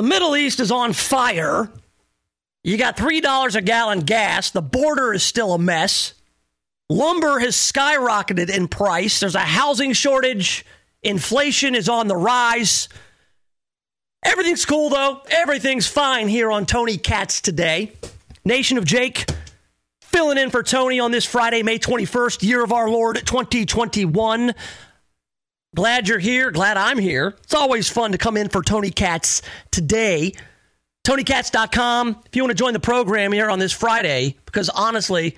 The Middle East is on fire. You got $3 a gallon gas. The border is still a mess. Lumber has skyrocketed in price. There's a housing shortage. Inflation is on the rise. Everything's cool, though. Everything's fine here on Tony Katz today. Nation of Jake filling in for Tony on this Friday, May 21st, year of our Lord 2021. Glad you're here. Glad I'm here. It's always fun to come in for Tony Katz today. TonyKatz.com if you want to join the program here on this Friday, because honestly,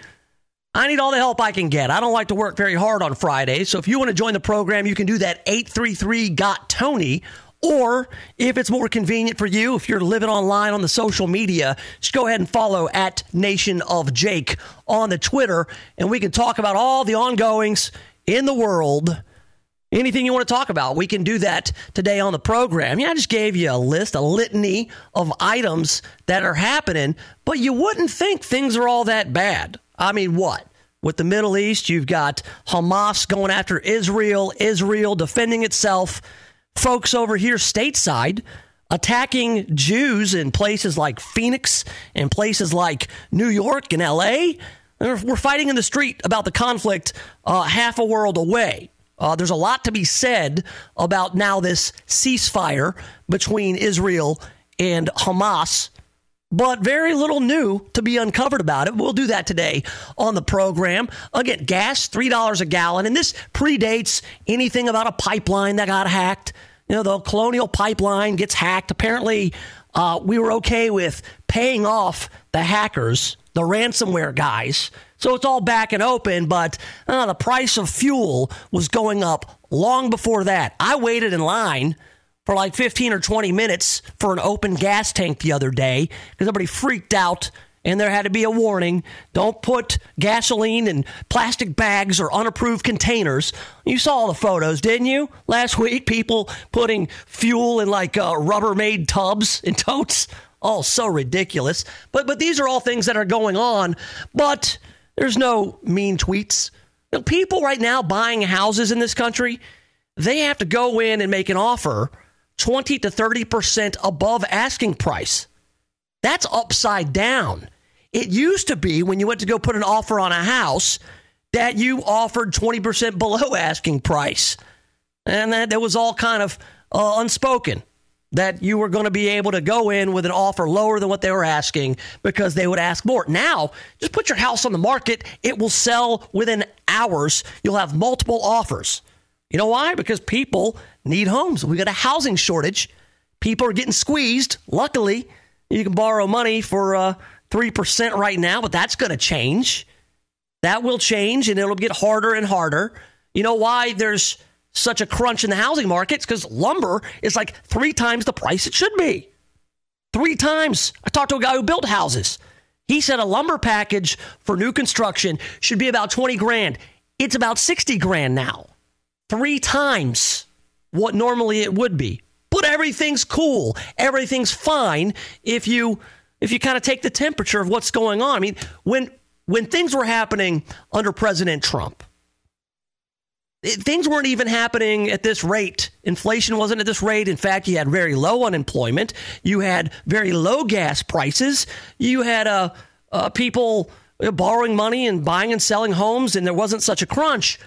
I need all the help I can get. I don't like to work very hard on Fridays. So if you want to join the program, you can do that 833 got Tony. Or if it's more convenient for you, if you're living online on the social media, just go ahead and follow at Nation of Jake on the Twitter, and we can talk about all the ongoings in the world Anything you want to talk about, we can do that today on the program. Yeah, I just gave you a list, a litany of items that are happening, but you wouldn't think things are all that bad. I mean, what? With the Middle East, you've got Hamas going after Israel, Israel defending itself, folks over here stateside attacking Jews in places like Phoenix and places like New York and LA. We're fighting in the street about the conflict uh, half a world away. Uh, there's a lot to be said about now this ceasefire between Israel and Hamas, but very little new to be uncovered about it. We'll do that today on the program. Again, gas, $3 a gallon, and this predates anything about a pipeline that got hacked. You know, the Colonial Pipeline gets hacked. Apparently, uh, we were okay with paying off the hackers, the ransomware guys so it's all back and open, but uh, the price of fuel was going up long before that. I waited in line for like 15 or 20 minutes for an open gas tank the other day because everybody freaked out and there had to be a warning don't put gasoline in plastic bags or unapproved containers. You saw all the photos, didn't you? Last week, people putting fuel in like uh, Rubbermaid tubs and totes. Oh, so ridiculous. But but these are all things that are going on. But there's no mean tweets. You know, people right now buying houses in this country, they have to go in and make an offer 20 to 30% above asking price. That's upside down. It used to be when you went to go put an offer on a house that you offered 20% below asking price. And that, that was all kind of uh, unspoken that you were going to be able to go in with an offer lower than what they were asking because they would ask more. Now, just put your house on the market, it will sell within hours. You'll have multiple offers. You know why? Because people need homes. We got a housing shortage. People are getting squeezed. Luckily, you can borrow money for uh, 3% right now, but that's going to change. That will change and it'll get harder and harder. You know why there's such a crunch in the housing markets because lumber is like three times the price it should be. Three times. I talked to a guy who built houses. He said a lumber package for new construction should be about 20 grand. It's about 60 grand now. Three times what normally it would be. But everything's cool. Everything's fine if you if you kind of take the temperature of what's going on. I mean, when when things were happening under President Trump, things weren't even happening at this rate. Inflation wasn't at this rate. In fact, you had very low unemployment. You had very low gas prices. You had uh, uh, people borrowing money and buying and selling homes, and there wasn't such a crunch.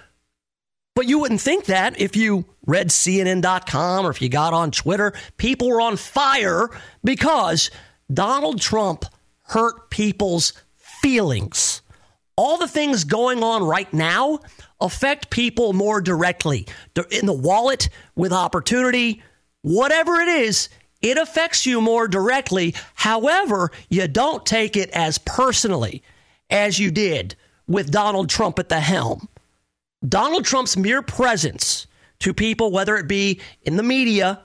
But you wouldn't think that if you read CNN.com or if you got on Twitter. People were on fire because Donald Trump hurt people's feelings. All the things going on right now affect people more directly. In the wallet, with opportunity, whatever it is, it affects you more directly. However, you don't take it as personally as you did with Donald Trump at the helm. Donald Trump's mere presence to people, whether it be in the media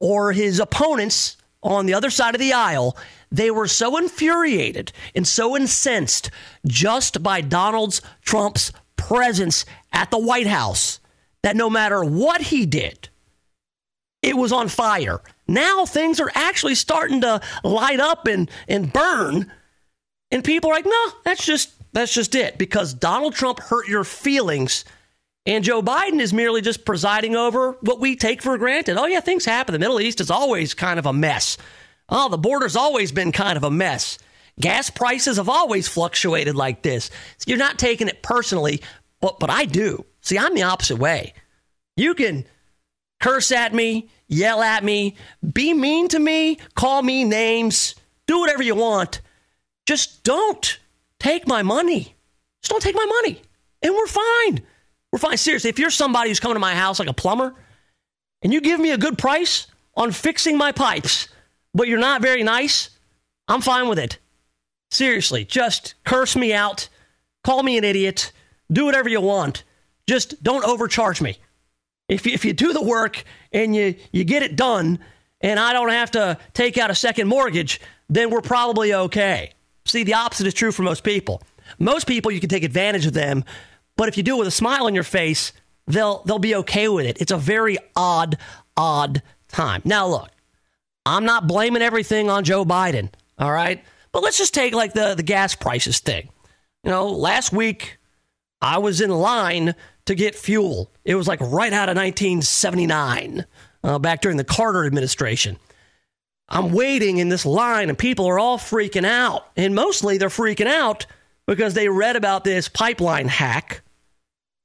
or his opponents on the other side of the aisle, they were so infuriated and so incensed just by Donald Trump's presence at the White House that no matter what he did, it was on fire. Now things are actually starting to light up and, and burn. And people are like, no, that's just that's just it. Because Donald Trump hurt your feelings. And Joe Biden is merely just presiding over what we take for granted. Oh, yeah, things happen. The Middle East is always kind of a mess. Oh, the border's always been kind of a mess. Gas prices have always fluctuated like this. You're not taking it personally, but, but I do. See, I'm the opposite way. You can curse at me, yell at me, be mean to me, call me names, do whatever you want. Just don't take my money. Just don't take my money. And we're fine. We're fine. Seriously, if you're somebody who's coming to my house like a plumber and you give me a good price on fixing my pipes, but you're not very nice, I'm fine with it. Seriously, just curse me out, call me an idiot, do whatever you want. Just don't overcharge me. If you, if you do the work and you, you get it done and I don't have to take out a second mortgage, then we're probably okay. See, the opposite is true for most people. Most people, you can take advantage of them, but if you do it with a smile on your face, they'll, they'll be okay with it. It's a very odd, odd time. Now, look, I'm not blaming everything on Joe Biden, all right? But let's just take like the, the gas prices thing. You know, last week I was in line to get fuel. It was like right out of 1979, uh, back during the Carter administration. I'm waiting in this line, and people are all freaking out. And mostly they're freaking out because they read about this pipeline hack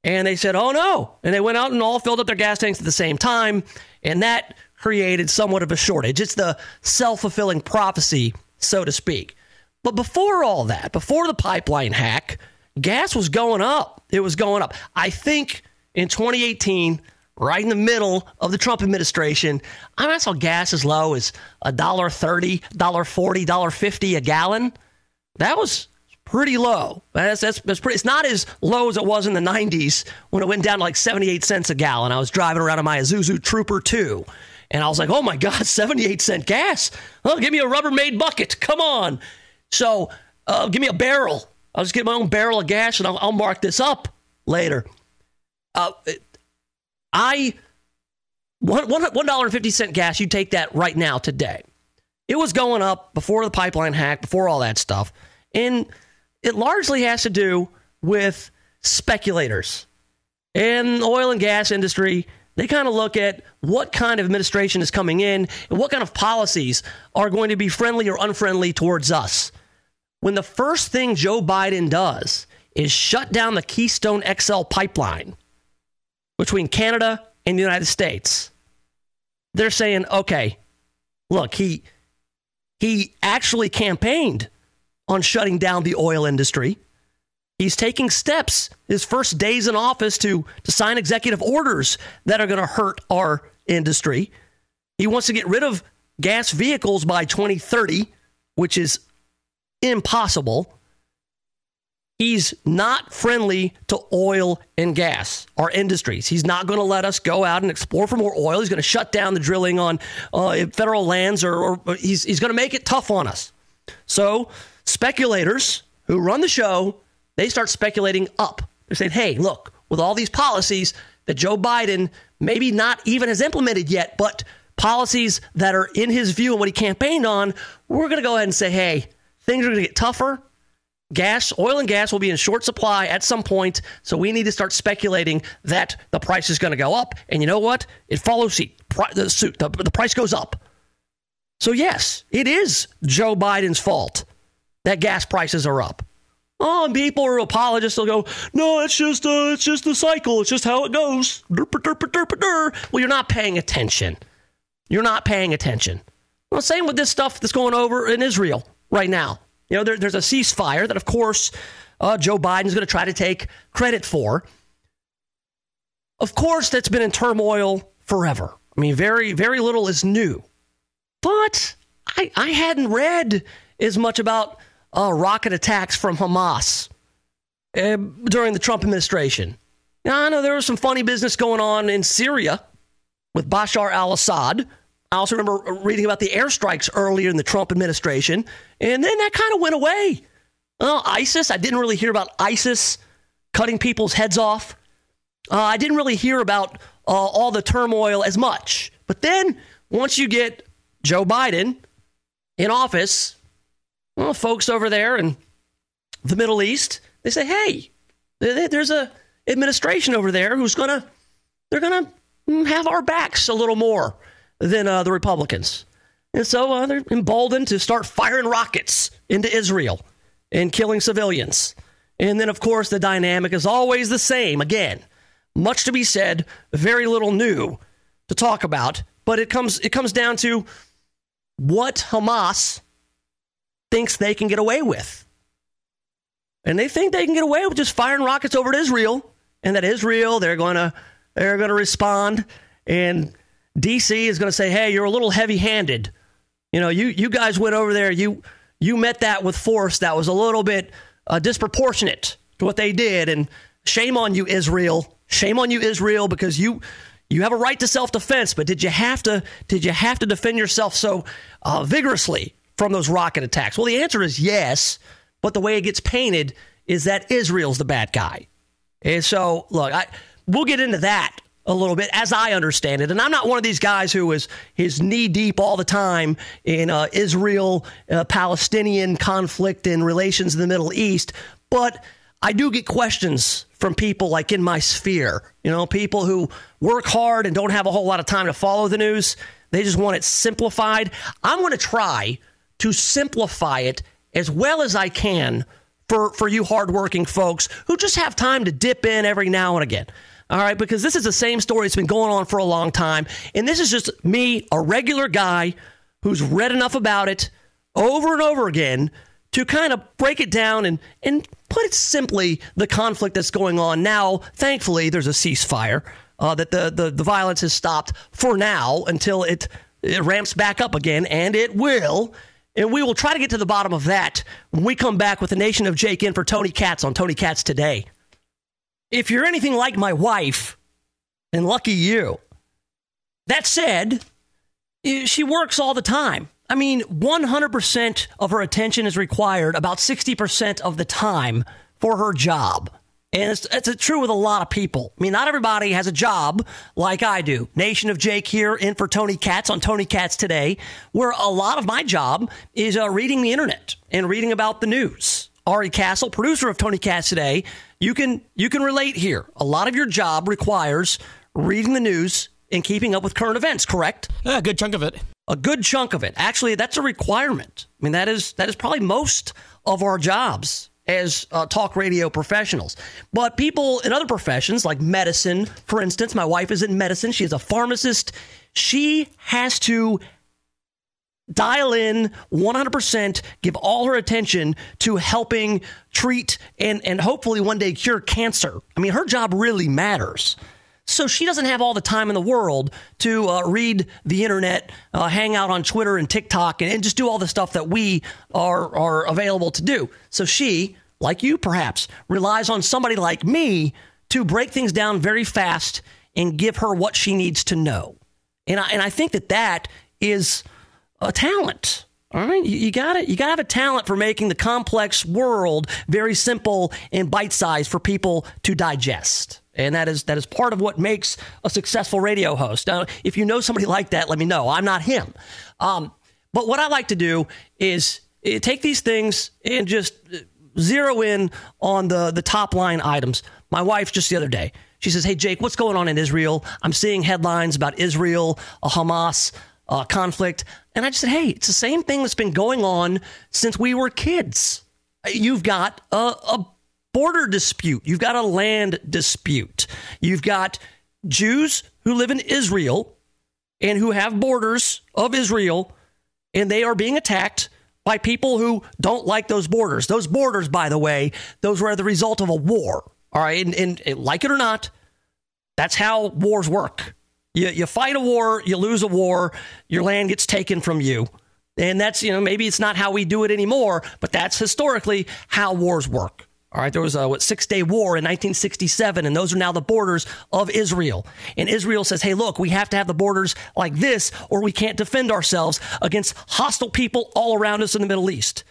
and they said, oh no. And they went out and all filled up their gas tanks at the same time. And that created somewhat of a shortage. It's the self fulfilling prophecy, so to speak. But before all that, before the pipeline hack, gas was going up. It was going up. I think in 2018, right in the middle of the Trump administration, I, saw gas as low as $1.30, $1.40, $1.50 a gallon. That was pretty low. That's, that's, that's pretty, it's not as low as it was in the 90s when it went down to like 78 cents a gallon. I was driving around in my Isuzu Trooper 2. And I was like, oh my God, 78 cent gas. Oh, give me a Rubbermaid bucket. Come on. So uh, give me a barrel. I'll just get my own barrel of gas and I'll, I'll mark this up later. Uh, I one one dollar and fifty cent gas. You take that right now today. It was going up before the pipeline hack, before all that stuff, and it largely has to do with speculators and the oil and gas industry. They kind of look at what kind of administration is coming in and what kind of policies are going to be friendly or unfriendly towards us. When the first thing Joe Biden does is shut down the Keystone XL pipeline, between Canada and the United States. They're saying, okay, look, he he actually campaigned on shutting down the oil industry. He's taking steps his first days in office to, to sign executive orders that are going to hurt our industry. He wants to get rid of gas vehicles by 2030, which is impossible. He's not friendly to oil and gas, our industries. He's not going to let us go out and explore for more oil. He's going to shut down the drilling on uh, federal lands, or, or he's, he's going to make it tough on us. So, speculators who run the show, they start speculating up. They're saying, hey, look, with all these policies that Joe Biden maybe not even has implemented yet, but policies that are in his view and what he campaigned on, we're going to go ahead and say, hey, things are going to get tougher gas, oil and gas will be in short supply at some point. So we need to start speculating that the price is going to go up. And you know what? It follows suit. The, suit, the, the price goes up. So, yes, it is Joe Biden's fault that gas prices are up. Oh, and people are apologists. They'll go, no, it's just uh, it's just the cycle. It's just how it goes. Well, you're not paying attention. You're not paying attention. Well, same with this stuff that's going over in Israel right now. You know, there, there's a ceasefire that, of course, uh, Joe Biden's going to try to take credit for. Of course, that's been in turmoil forever. I mean, very, very little is new. But I, I hadn't read as much about uh, rocket attacks from Hamas uh, during the Trump administration. Now, I know there was some funny business going on in Syria with Bashar al Assad I also remember reading about the airstrikes earlier in the Trump administration, and then that kind of went away. Well, ISIS, I didn't really hear about ISIS cutting people's heads off. Uh, I didn't really hear about uh, all the turmoil as much. But then once you get Joe Biden in office, well, folks over there in the Middle East, they say, hey, there's a administration over there who's going to, they're going to have our backs a little more than uh, the Republicans. And so uh, they're emboldened to start firing rockets into Israel and killing civilians. And then, of course, the dynamic is always the same. Again, much to be said, very little new to talk about. But it comes it comes down to what Hamas thinks they can get away with. And they think they can get away with just firing rockets over at Israel, and that Israel they're to they're to respond, and DC is going to say, "Hey, you're a little heavy-handed. You know, you you guys went over there, you you met that with force that was a little bit uh, disproportionate to what they did, and shame on you, Israel. Shame on you, Israel, because you." You have a right to self-defense, but did you have to? Did you have to defend yourself so uh, vigorously from those rocket attacks? Well, the answer is yes, but the way it gets painted is that Israel's the bad guy. And so, look, I, we'll get into that a little bit as I understand it. And I'm not one of these guys who is his knee deep all the time in uh, Israel uh, Palestinian conflict and relations in the Middle East, but I do get questions from people like in my sphere, you know, people who work hard and don't have a whole lot of time to follow the news. They just want it simplified. I'm going to try to simplify it as well as I can for, for you hardworking folks who just have time to dip in every now and again. All right, because this is the same story that's been going on for a long time. And this is just me, a regular guy who's read enough about it over and over again to kind of break it down and, and put it simply the conflict that's going on now. Thankfully, there's a ceasefire, uh, that the, the, the violence has stopped for now until it, it ramps back up again, and it will. And we will try to get to the bottom of that when we come back with the Nation of Jake in for Tony Katz on Tony Katz Today if you're anything like my wife, and lucky you. That said, she works all the time. I mean, 100% of her attention is required about 60% of the time for her job. And it's, it's true with a lot of people. I mean, not everybody has a job like I do. Nation of Jake here in for Tony Katz on Tony Katz today, where a lot of my job is uh, reading the internet and reading about the news. Ari Castle, producer of Tony Katz today, you can you can relate here. A lot of your job requires reading the news and keeping up with current events, correct? Yeah, a good chunk of it. A good chunk of it. Actually, that's a requirement. I mean, that is that is probably most of our jobs as uh, talk radio professionals. But people in other professions, like medicine, for instance, my wife is in medicine. She is a pharmacist. She has to dial in 100%, give all her attention to helping treat and, and hopefully one day cure cancer. I mean, her job really matters. So she doesn't have all the time in the world to uh, read the internet, uh, hang out on Twitter and TikTok, and, and just do all the stuff that we are, are available to do. So she, like you perhaps, relies on somebody like me to break things down very fast and give her what she needs to know. And I, and I think that that is a talent. All right, you, you got it. You got to have a talent for making the complex world very simple and bite-sized for people to digest. And that is that is part of what makes a successful radio host. Now, if you know somebody like that, let me know. I'm not him. Um, but what I like to do is eh, take these things and just eh, zero in on the the top line items. My wife just the other day, she says, "Hey Jake, what's going on in Israel? I'm seeing headlines about Israel, a Hamas uh, conflict. And I just said, hey, it's the same thing that's been going on since we were kids. You've got a, a border dispute, you've got a land dispute, you've got Jews who live in Israel and who have borders of Israel, and they are being attacked by people who don't like those borders. Those borders, by the way, those were the result of a war. All right, and, and, and like it or not, that's how wars work. You, you fight a war, you lose a war, your land gets taken from you. And that's, you know, maybe it's not how we do it anymore, but that's historically how wars work. All right, there was a what, Six Day War in 1967, and those are now the borders of Israel. And Israel says, hey, look, we have to have the borders like this, or we can't defend ourselves against hostile people all around us in the Middle East.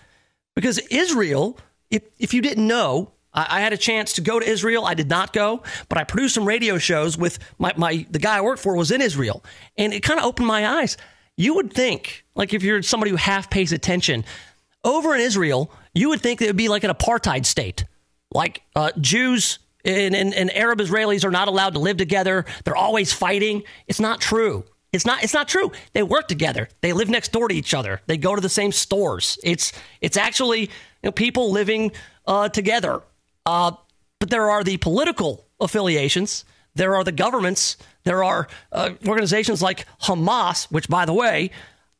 Because Israel, if, if you didn't know, I, had a chance to go to Israel. I did not go, but I produced some radio shows with my, my the guy I worked for was in Israel, and it kind of opened my eyes. You would think, like if you're somebody who half pays attention, over in Israel, you would think it would be like an apartheid state, like uh, Jews and, and, and Arab Israelis are not allowed to live together. They're always fighting. It's not true. It's not. It's not true. They work together. They live next door to each other. They go to the same stores. It's. It's actually you know, people living uh, together. Uh, but there are the political affiliations. There are the governments. There are uh, organizations like Hamas, which, by the way,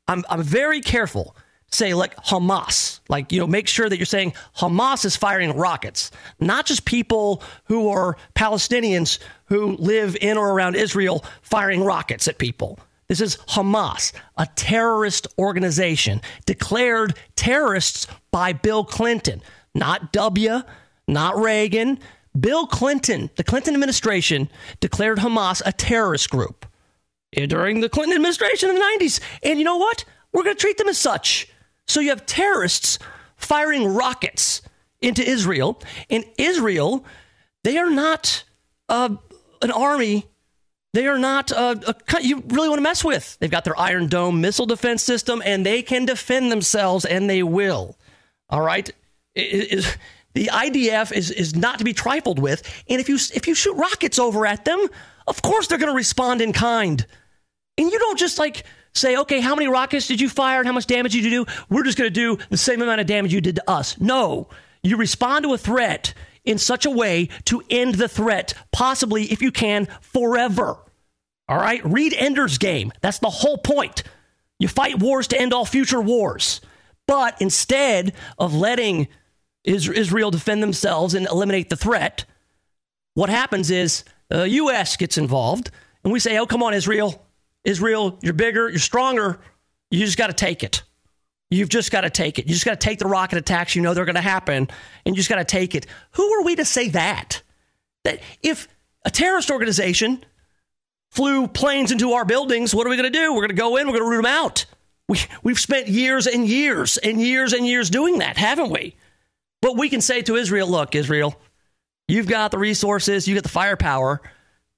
I'm, I'm very careful say like Hamas, like, you know, make sure that you're saying Hamas is firing rockets, not just people who are Palestinians who live in or around Israel firing rockets at people. This is Hamas, a terrorist organization declared terrorists by Bill Clinton, not W, not Reagan. Bill Clinton, the Clinton administration declared Hamas a terrorist group during the Clinton administration in the 90s. And you know what? We're going to treat them as such. So you have terrorists firing rockets into Israel. And Israel, they are not uh, an army. They are not uh, a, you really want to mess with. They've got their Iron Dome missile defense system, and they can defend themselves, and they will. All right. It, it, the IDF is, is not to be trifled with. And if you, if you shoot rockets over at them, of course they're going to respond in kind. And you don't just like say, okay, how many rockets did you fire and how much damage did you do? We're just going to do the same amount of damage you did to us. No, you respond to a threat in such a way to end the threat, possibly, if you can, forever. All right? Read Ender's Game. That's the whole point. You fight wars to end all future wars. But instead of letting Israel defend themselves and eliminate the threat, what happens is uh, the U.S. gets involved and we say, oh, come on, Israel. Israel, you're bigger, you're stronger. You just got to take it. You've just got to take it. You just got to take the rocket attacks. You know they're going to happen, and you just got to take it. Who are we to say that? That if a terrorist organization flew planes into our buildings, what are we going to do? We're going to go in, we're going to root them out. We, we've spent years and years and years and years doing that, haven't we? But we can say to Israel, look, Israel, you've got the resources, you got the firepower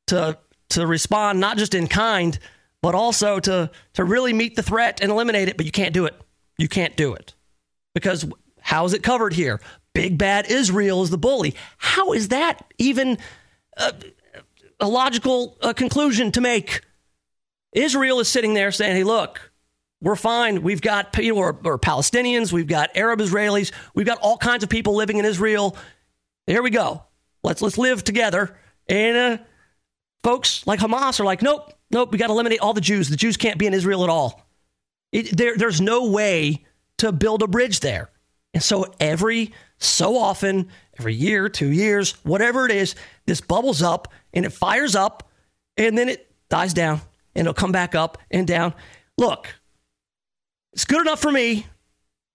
to, to respond not just in kind, but also to, to really meet the threat and eliminate it, but you can't do it. You can't do it. Because how is it covered here? Big bad Israel is the bully. How is that even a, a logical uh, conclusion to make? Israel is sitting there saying, hey, look, we're fine. We've got you know, we're, we're Palestinians, we've got Arab Israelis, we've got all kinds of people living in Israel. Here we go. Let's let's live together. And uh, folks like Hamas are like, nope, nope. We got to eliminate all the Jews. The Jews can't be in Israel at all. It, there, there's no way to build a bridge there. And so every so often, every year, two years, whatever it is, this bubbles up and it fires up, and then it dies down and it'll come back up and down. Look, it's good enough for me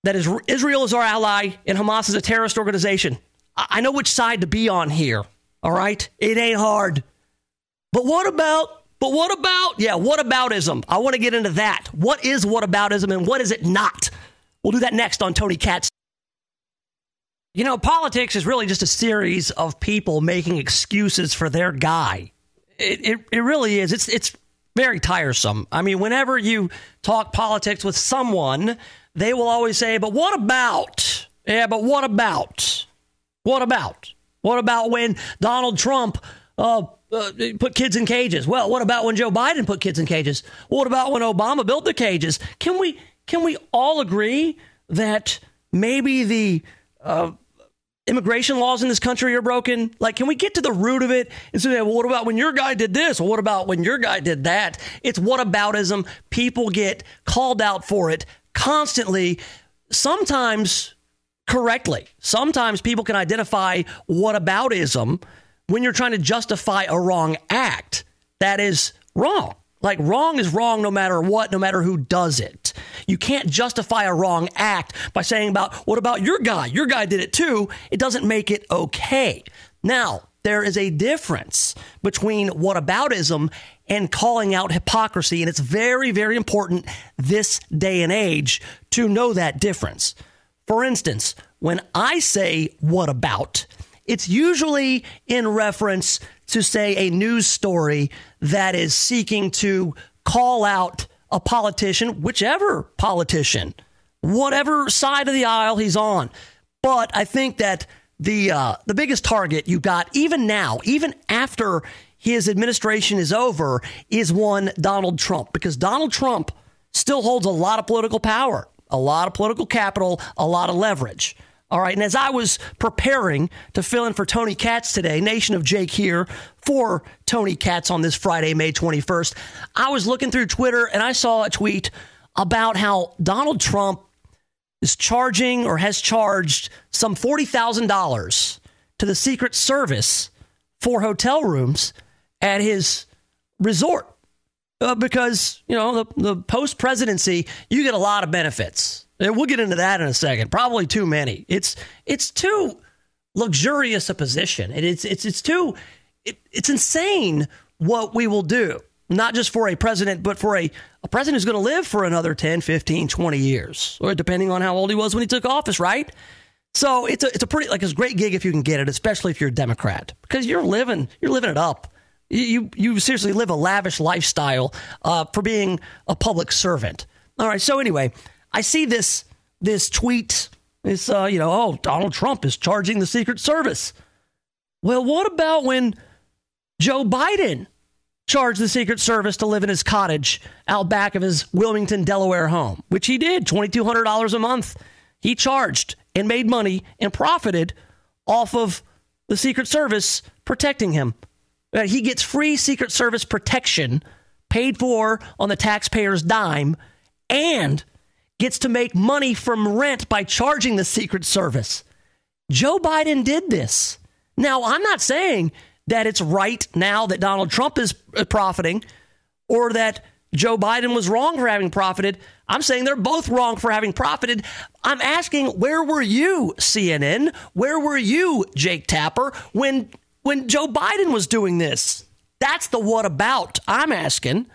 that Israel is our ally and Hamas is a terrorist organization. I know which side to be on here. All right? It ain't hard. But what about, but what about, yeah, what aboutism? I want to get into that. What is what aboutism and what is it not? We'll do that next on Tony Katz. You know, politics is really just a series of people making excuses for their guy. It, it, it really is. It's, it's very tiresome. I mean, whenever you talk politics with someone, they will always say, but what about? Yeah, but what about? What about? What about when Donald Trump uh, uh, put kids in cages? Well, what about when Joe Biden put kids in cages? What about when Obama built the cages? Can we can we all agree that maybe the uh, immigration laws in this country are broken? Like, can we get to the root of it and say, well, what about when your guy did this? What about when your guy did that? It's whataboutism. People get called out for it constantly, sometimes correctly. Sometimes people can identify whataboutism when you're trying to justify a wrong act. That is wrong. Like wrong is wrong no matter what, no matter who does it. You can't justify a wrong act by saying about what about your guy? Your guy did it too. It doesn't make it okay. Now, there is a difference between whataboutism and calling out hypocrisy, and it's very, very important this day and age to know that difference. For instance, when I say what about, it's usually in reference to, say, a news story that is seeking to call out a politician, whichever politician, whatever side of the aisle he's on. But I think that the uh, the biggest target you got, even now, even after his administration is over is one Donald Trump, because Donald Trump still holds a lot of political power, a lot of political capital, a lot of leverage. All right. And as I was preparing to fill in for Tony Katz today, Nation of Jake here for Tony Katz on this Friday, May 21st, I was looking through Twitter and I saw a tweet about how Donald Trump is charging or has charged some $40,000 to the Secret Service for hotel rooms at his resort. Uh, because, you know, the, the post presidency, you get a lot of benefits. We'll get into that in a second. Probably too many. It's it's too luxurious a position. And it's it's it's too it, it's insane what we will do. Not just for a president, but for a, a president who's going to live for another 10, 15, 20 years, or depending on how old he was when he took office, right? So it's a, it's a pretty, like, it's a great gig if you can get it, especially if you're a Democrat, because you're living, you're living it up. You, you seriously live a lavish lifestyle uh, for being a public servant. All right. So anyway, I see this this tweet. This uh, you know, oh, Donald Trump is charging the Secret Service. Well, what about when Joe Biden charged the Secret Service to live in his cottage out back of his Wilmington, Delaware home, which he did, $2,200 a month. He charged and made money and profited off of the Secret Service protecting him. Uh, he gets free Secret Service protection paid for on the taxpayer's dime and gets to make money from rent by charging the Secret Service. Joe Biden did this. Now, I'm not saying that it's right now that Donald Trump is uh, profiting or that Joe Biden was wrong for having profited. I'm saying they're both wrong for having profited. I'm asking, where were you, CNN? Where were you, Jake Tapper, when when Joe Biden was doing this? That's the what about I'm asking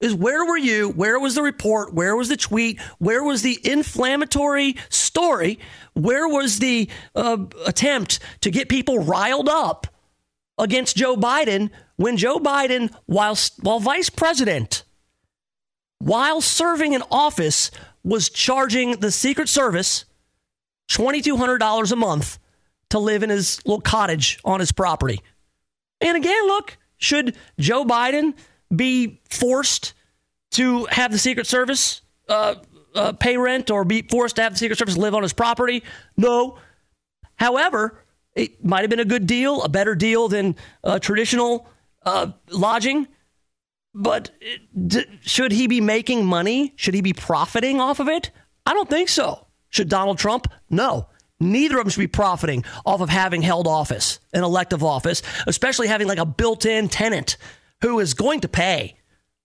is where were you? Where was the report? Where was the tweet? Where was the inflammatory story? Where was the uh, attempt to get people riled up against Joe Biden when Joe Biden, while, while vice president, while serving in office, was charging the Secret Service $2,200 a month to live in his little cottage on his property? And again, look, should Joe Biden be forced to have the Secret Service uh, uh, pay rent or be forced to have the Secret Service live on his property? No. However, it might have been a good deal, a better deal than uh, traditional uh, lodging. But d- should he be making money? Should he be profiting off of it? I don't think so. Should Donald Trump? No. Neither of them should be profiting off of having held office, an elective office, especially having like a built in tenant who is going to pay.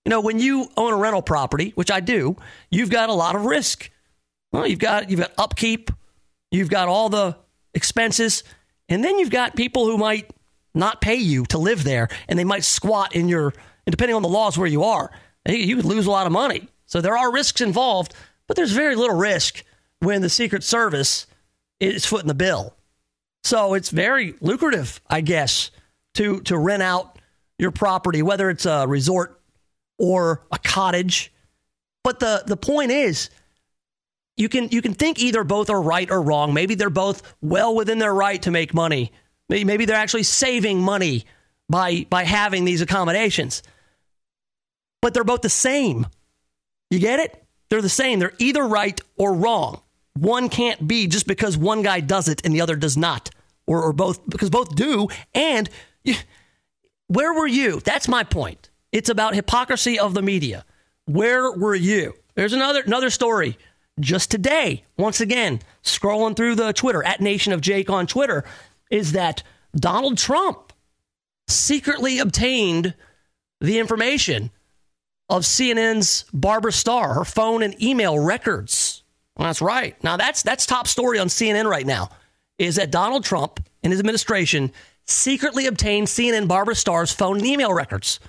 You know, when you own a rental property, which I do, you've got a lot of risk. Well, you've got you've got upkeep, you've got all the expenses, and then you've got people who might not pay you to live there, and they might squat in your. And depending on the laws where you are, you could lose a lot of money. So there are risks involved, but there's very little risk when the Secret Service is footing the bill. So it's very lucrative, I guess, to to rent out your property, whether it's a resort or a cottage. But the, the point is, you can you can think either both are right or wrong. Maybe they're both well within their right to make money. Maybe, they're actually saving money by by having these accommodations. But they're both the same. You get it? They're the same. They're either right or wrong. One can't be just because one guy does it and the other does not, or, or both because both do. And you, where were you? That's my point. It's about hypocrisy of the media. Where were you? There's another another story just today. Once again, scrolling through the Twitter at Nation of Jake on Twitter, is that Donald Trump secretly obtained the information of CNN's Barbara Starr, her phone and email records. That's right. Now that's that's top story on CNN right now. Is that Donald Trump and his administration secretly obtained CNN Barbara Starr's phone and email records.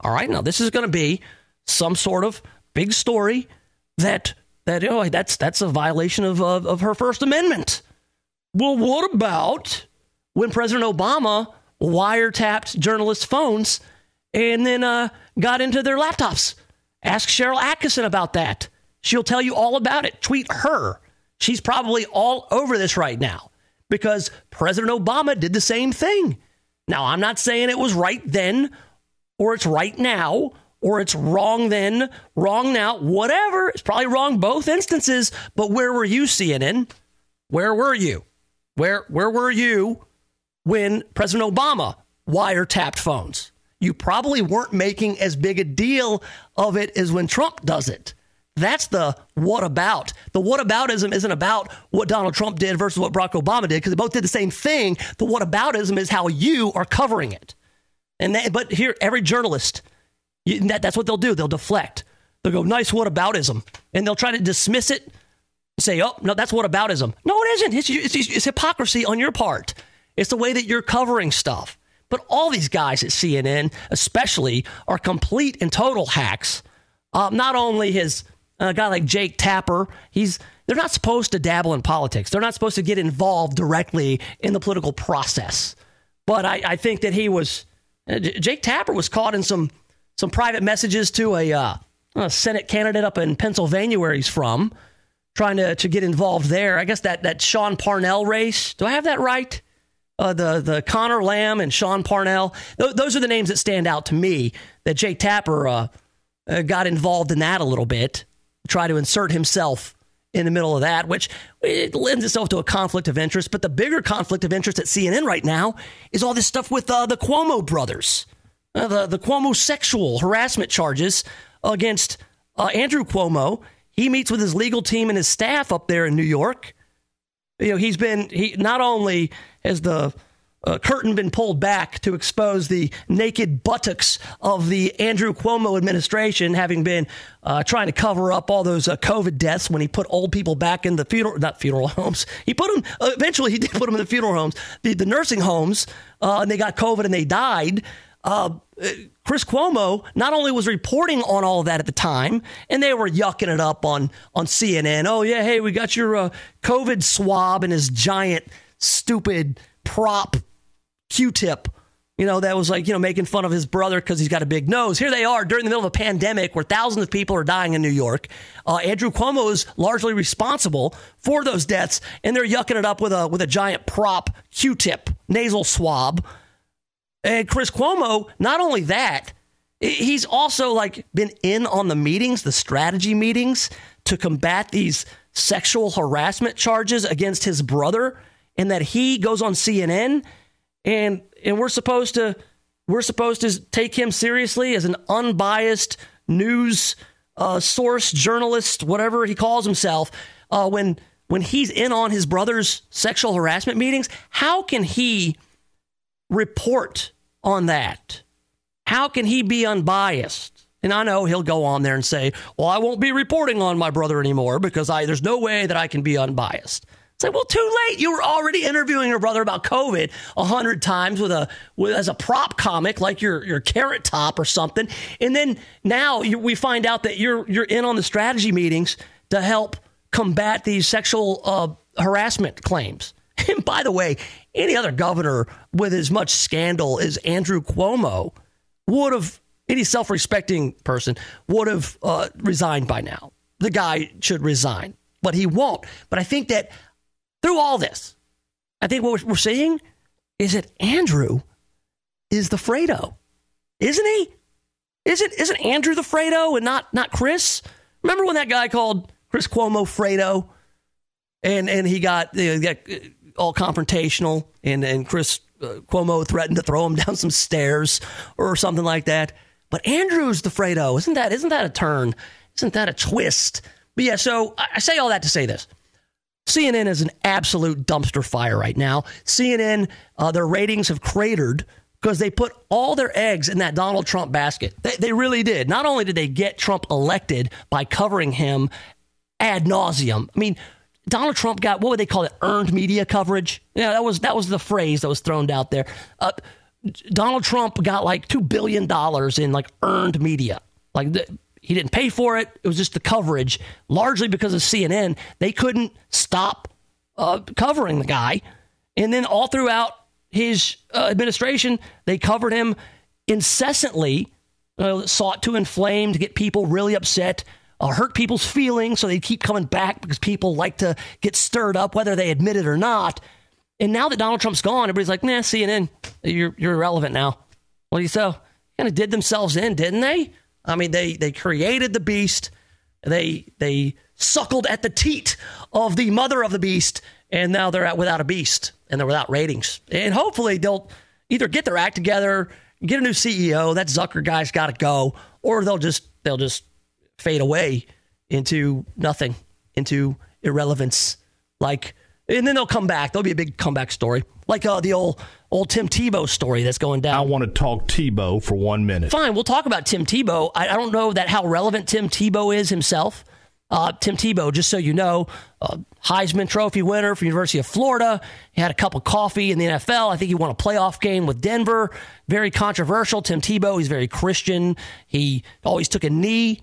All right, now this is going to be some sort of big story that that oh that's that's a violation of, of of her First Amendment. Well, what about when President Obama wiretapped journalists' phones and then uh, got into their laptops? Ask Sharyl Attkisson about that. She'll tell you all about it. Tweet her. She's probably all over this right now because President Obama did the same thing. Now, I'm not saying it was right then or it's right now, or it's wrong then, wrong now, whatever. It's probably wrong both instances. But where were you, CNN? Where were you? Where where were you when President Obama wiretapped phones? You probably weren't making as big a deal of it as when Trump does it. That's the what about. The what aboutism isn't about what Donald Trump did versus what Barack Obama did because they both did the same thing. The what aboutism is how you are covering it. And but here, every journalist, you, that, that's what they'll do. They'll deflect. They'll go, nice what aboutism. And they'll try to dismiss it, say, oh, no, that's what aboutism. No, it isn't. It's, it's, it's hypocrisy on your part. It's the way that you're covering stuff. But all these guys at CNN, especially, are complete and total hacks. Uh, not only his a guy like Jake Tapper, he's they're not supposed to dabble in politics. They're not supposed to get involved directly in the political process. But I, I think that he was uh, Jake Tapper was caught in some some private messages to a, uh, a Senate candidate up in Pennsylvania where he's from, trying to to get involved there. I guess that that Sean Parnell race. Do I have that right? Uh, the the Connor Lamb and Sean Parnell. Th- those are the names that stand out to me. That Jake Tapper uh, uh, got involved in that a little bit, try to insert himself in the middle of that, which it lends itself to a conflict of interest. But the bigger conflict of interest at CNN right now is all this stuff with uh, the Cuomo brothers, uh, the the Cuomo sexual harassment charges against uh, Andrew Cuomo. He meets with his legal team and his staff up there in New York. You know, he's been he not only has the uh, curtain been pulled back to expose the naked buttocks of the Andrew Cuomo administration, having been uh, trying to cover up all those uh, COVID deaths when he put old people back in the funeral, not funeral homes. He put them, uh, eventually, he did put them in the funeral homes, the, the nursing homes, uh, and they got COVID and they died. Uh, Chris Cuomo not only was reporting on all of that at the time, and they were yucking it up on, on CNN. Oh, yeah, hey, we got your COVID swab and his giant, stupid prop Q-tip, you know, that was like, you know, making fun of his brother because he's got a big nose. Here they are during the middle of a pandemic where thousands of people are dying in New York. Uh, Andrew Cuomo is largely responsible for those deaths, and they're yucking it up with a with a giant prop Q-tip nasal swab. And Chris Cuomo, not only that, he's also like been in on the meetings, the strategy meetings to combat these sexual harassment charges against his brother, and that he goes on CNN and and we're supposed to we're supposed to take him seriously as an unbiased news uh, source, journalist, whatever he calls himself. Uh, when when he's in on his brother's sexual harassment meetings, how can he report on that? How can he be unbiased? And I know he'll go on there and say, "Well, I won't be reporting on my brother anymore because I there's no way that I can be unbiased." It's like, well, too late. You were already interviewing your brother about COVID a hundred times with a with, as a prop comic, like your your Carrot Top or something, and then now you, we find out that you're you're in on the strategy meetings to help combat these sexual uh, harassment claims. And by the way, any other governor with as much scandal as Andrew Cuomo would have, any self respecting person would have uh, resigned by now. The guy should resign, but he won't. But I think that through all this, I think what we're seeing is that Andrew is the Fredo, isn't he? Isn't isn't Andrew the Fredo and not not Chris? Remember when that guy called Chris Cuomo Fredo, and and he got, uh, got all confrontational, and and Chris uh, Cuomo threatened to throw him down some stairs or something like that. But Andrew's the Fredo, isn't that? Isn't that a turn? Isn't that a twist? But yeah, so I say all that to say this. CNN is an absolute dumpster fire right now. CNN, uh, their ratings have cratered because they put all their eggs in that Donald Trump basket. They, they, really did. Not only did they get Trump elected by covering him ad nauseum, I mean, Donald Trump got what would they call it? Earned media coverage. Yeah, that was that was the phrase that was thrown out there. Uh, Donald Trump got like two billion dollars in like earned media. Like the, he didn't pay for it. It was just the coverage, largely because of CNN. They couldn't stop uh, covering the guy. And then all throughout his uh, administration, they covered him incessantly, uh, sought to inflame, to get people really upset, uh, hurt people's feelings. So they keep coming back because people like to get stirred up, whether they admit it or not. And now that Donald Trump's gone, everybody's like, nah, CNN, you're, you're irrelevant now. Well, you so kind of did themselves in, didn't they? I mean, they they created the beast. They they suckled at the teat of the mother of the beast, and now they're out without a beast and they're without ratings. And hopefully they'll either get their act together, get a new CEO. That Zucker guy's got to go, or they'll just they'll just fade away into nothing, into irrelevance. Like, and then they'll come back. There'll be a big comeback story, like uh, the old old Tim Tebow story that's going down. I want to talk Tebow for one minute. Fine, we'll talk about Tim Tebow. I, I don't know that how relevant Tim Tebow is himself. Uh, Tim Tebow, just so you know, uh, Heisman Trophy winner from University of Florida. He had a cup of coffee in the NFL. I think he won a playoff game with Denver. Very controversial. Tim Tebow, he's very Christian. He always took a knee.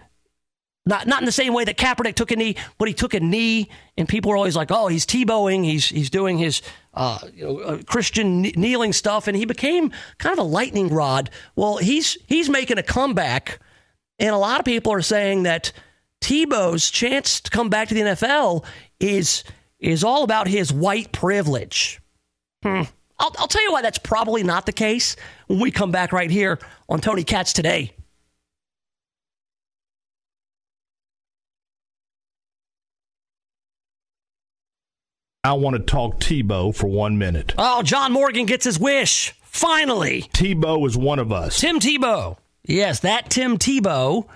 Not, not in the same way that Kaepernick took a knee, but he took a knee, and people were always like, "Oh, he's Tebowing, he's he's doing his uh, you know, uh, Christian kneeling stuff," and he became kind of a lightning rod. Well, he's he's making a comeback, and a lot of people are saying that Tebow's chance to come back to the NFL is is all about his white privilege. Hmm. I'll, I'll tell you why that's probably not the case when we come back right here on Tony Katz today. I want to talk Tebow for one minute. Oh, John Morgan gets his wish. Finally. Tebow is one of us. Tim Tebow. Yes, that Tim Tebow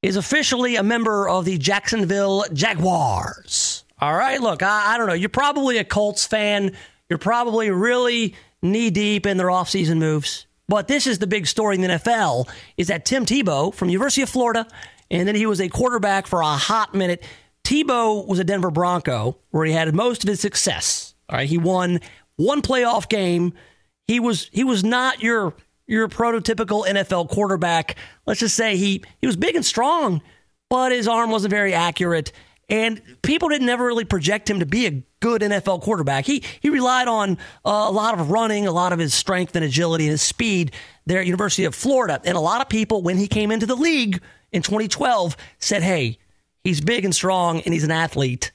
is officially a member of the Jacksonville Jaguars. All right, look, I, I don't know. You're probably a Colts fan. You're probably really knee deep in their offseason moves. But this is the big story in the NFL is that Tim Tebow from University of Florida, and then he was a quarterback for a hot minute. Tebow was a Denver Bronco where he had most of his success. All right, he won one playoff game. He was he was not your your prototypical NFL quarterback. Let's just say he he was big and strong, but his arm wasn't very accurate, and people didn't ever really project him to be a good NFL quarterback. He he relied on uh, a lot of running, a lot of his strength and agility and his speed there at University of Florida, and a lot of people when he came into the league in 2012 said, "Hey, he's big and strong, and he's an athlete.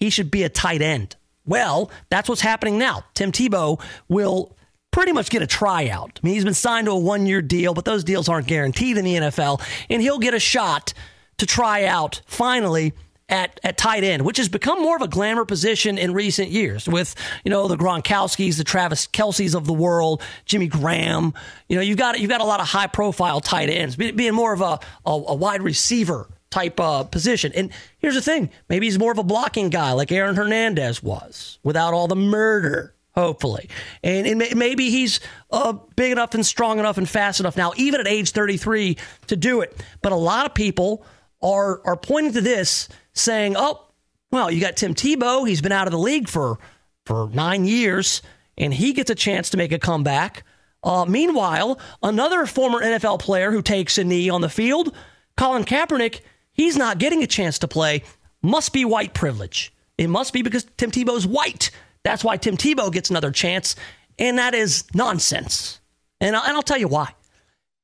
He should be a tight end." Well, that's what's happening now. Tim Tebow will pretty much get a tryout. I mean, he's been signed to a one year deal, but those deals aren't guaranteed in the NFL, and he'll get a shot to try out finally at, at tight end, which has become more of a glamour position in recent years with, you know, the Gronkowskis, the Travis Kelce's of the world, Jimmy Graham. You know, you've got, you've got a lot of high profile tight ends, being more of a, a, a wide receiver type uh, position. And here's the thing maybe he's more of a blocking guy like Aaron Hernandez was without all the murder hopefully. And, and maybe he's uh, big enough and strong enough and fast enough now, even at age 33, to do it. But a lot of people are are pointing to this, saying, "Oh, well, you got Tim Tebow. He's been out of the league for for nine years, and he gets a chance to make a comeback." Uh, meanwhile, another former NFL player who takes a knee on the field, Colin Kaepernick, he's not getting a chance to play. Must be white privilege. It must be because Tim Tebow's white. That's why Tim Tebow gets another chance, and that is nonsense. And, I, and I'll tell you why.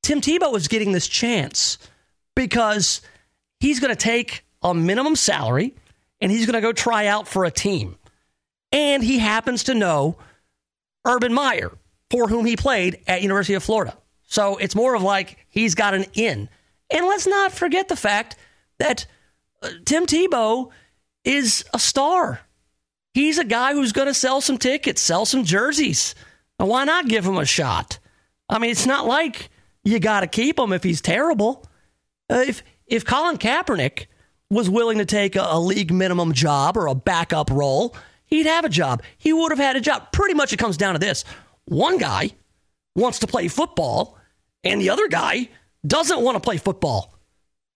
Tim Tebow is getting this chance because he's going to take a minimum salary and he's going to go try out for a team. And he happens to know Urban Meyer, for whom he played at University of Florida. So it's more of like he's got an in. And let's not forget the fact that uh, Tim Tebow is a star. He's a guy who's going to sell some tickets, sell some jerseys. why not give him a shot? I mean, it's not like you got to keep him if he's terrible. Uh, if if Colin Kaepernick was willing to take a, a league minimum job or a backup role, he'd have a job. He would have had a job. Pretty much, it comes down to this: one guy wants to play football, and the other guy doesn't want to play football.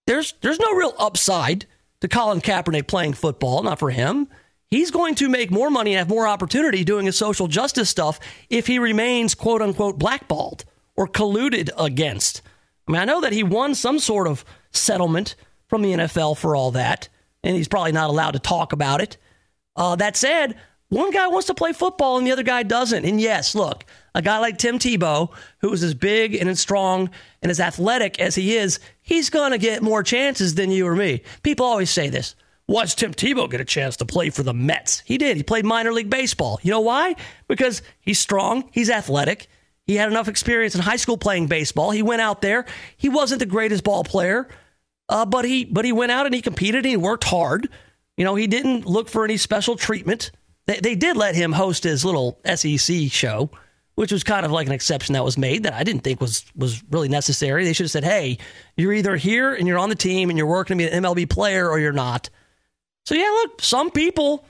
There's there's no real upside to Colin Kaepernick playing football, not for him. He's going to make more money and have more opportunity doing his social justice stuff if he remains quote unquote blackballed or colluded against. I mean, I know that he won some sort of settlement from the NFL for all that, and he's probably not allowed to talk about it. Uh, that said, one guy wants to play football and the other guy doesn't. And yes, look, a guy like Tim Tebow, who is as big and as strong and as athletic as he is, he's going to get more chances than you or me. People always say this watched Tim Tebow get a chance to play for the Mets. He did. He played minor league baseball. You know why? Because he's strong, he's athletic, He had enough experience in high school playing baseball. He went out there. He wasn't the greatest ball player, uh, but he but he went out and he competed and he worked hard. You know, he didn't look for any special treatment. They, they did let him host his little SEC show, which was kind of like an exception that was made that I didn't think was was really necessary. They should have said, "Hey, you're either here and you're on the team and you're working to be an MLB player or you're not." So yeah, look, some people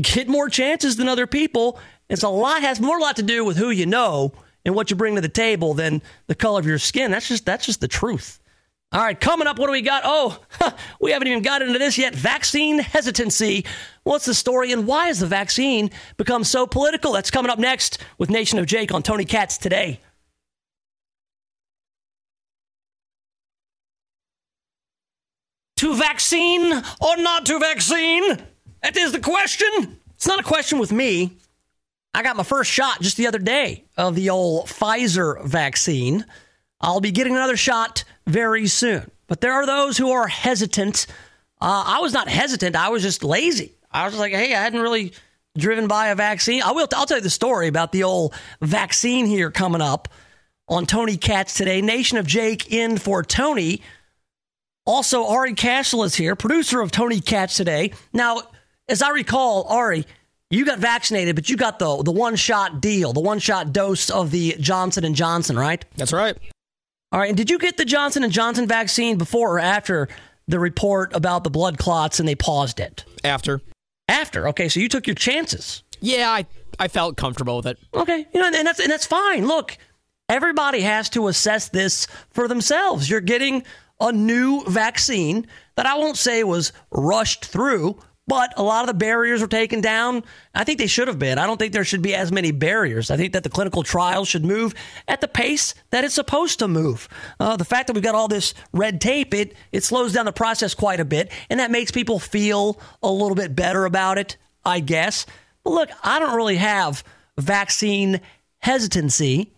get more chances than other people. It's a lot has more a lot to do with who you know and what you bring to the table than the color of your skin. That's just that's just the truth. All right, coming up, what do we got? Oh, we haven't even got into this yet. Vaccine hesitancy. What's the story and why has the vaccine become so political? That's coming up next with Nation of Jake on Tony Katz today. To vaccine or not to vaccine? That is the question. It's not a question with me. I got my first shot just the other day of the old Pfizer vaccine. I'll be getting another shot very soon. But there are those who are hesitant. Uh, I was not hesitant. I was just lazy. I was like, hey, I hadn't really driven by a vaccine. I will. I'll tell you the story about the old vaccine here coming up on Tony Katz today. Nation of Jake in for Tony. Also, Ari Castle is here, producer of Tony Katz today. Now, as I recall, Ari, you got vaccinated, but you got the the one shot deal, the one shot dose of the Johnson and Johnson, right? That's right. All right. And did you get the Johnson and Johnson vaccine before or after the report about the blood clots and they paused it? After. After. Okay, so you took your chances. Yeah, I I felt comfortable with it. Okay, you know, and that's and that's fine. Look, everybody has to assess this for themselves. You're getting a new vaccine that I won't say was rushed through, but a lot of the barriers were taken down. I think they should have been. I don't think there should be as many barriers. I think that the clinical trials should move at the pace that it's supposed to move. Uh, the fact that we've got all this red tape, it it slows down the process quite a bit, and that makes people feel a little bit better about it, I guess. But look, I don't really have vaccine hesitancy,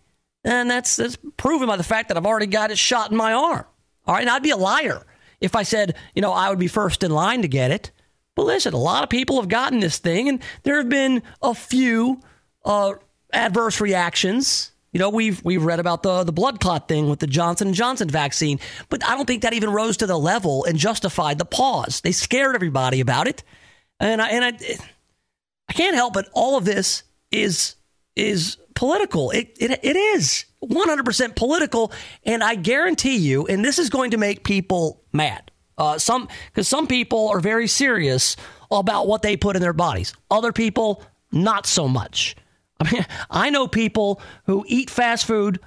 and that's that's proven by the fact that I've already got it shot in my arm. All right, and I'd be a liar if I said, you know, I would be first in line to get it. But listen, a lot of people have gotten this thing, and there have been a few uh, adverse reactions. You know, we've we've read about the the blood clot thing with the Johnson and Johnson vaccine, but I don't think that even rose to the level and justified the pause. They scared everybody about it, and I and I I can't help but all of this is is political. It it, it is 100% political, and I guarantee you, and this is going to make people mad. Uh, some because some people are very serious about what they put in their bodies. Other people, not so much. I mean, I know people who eat fast food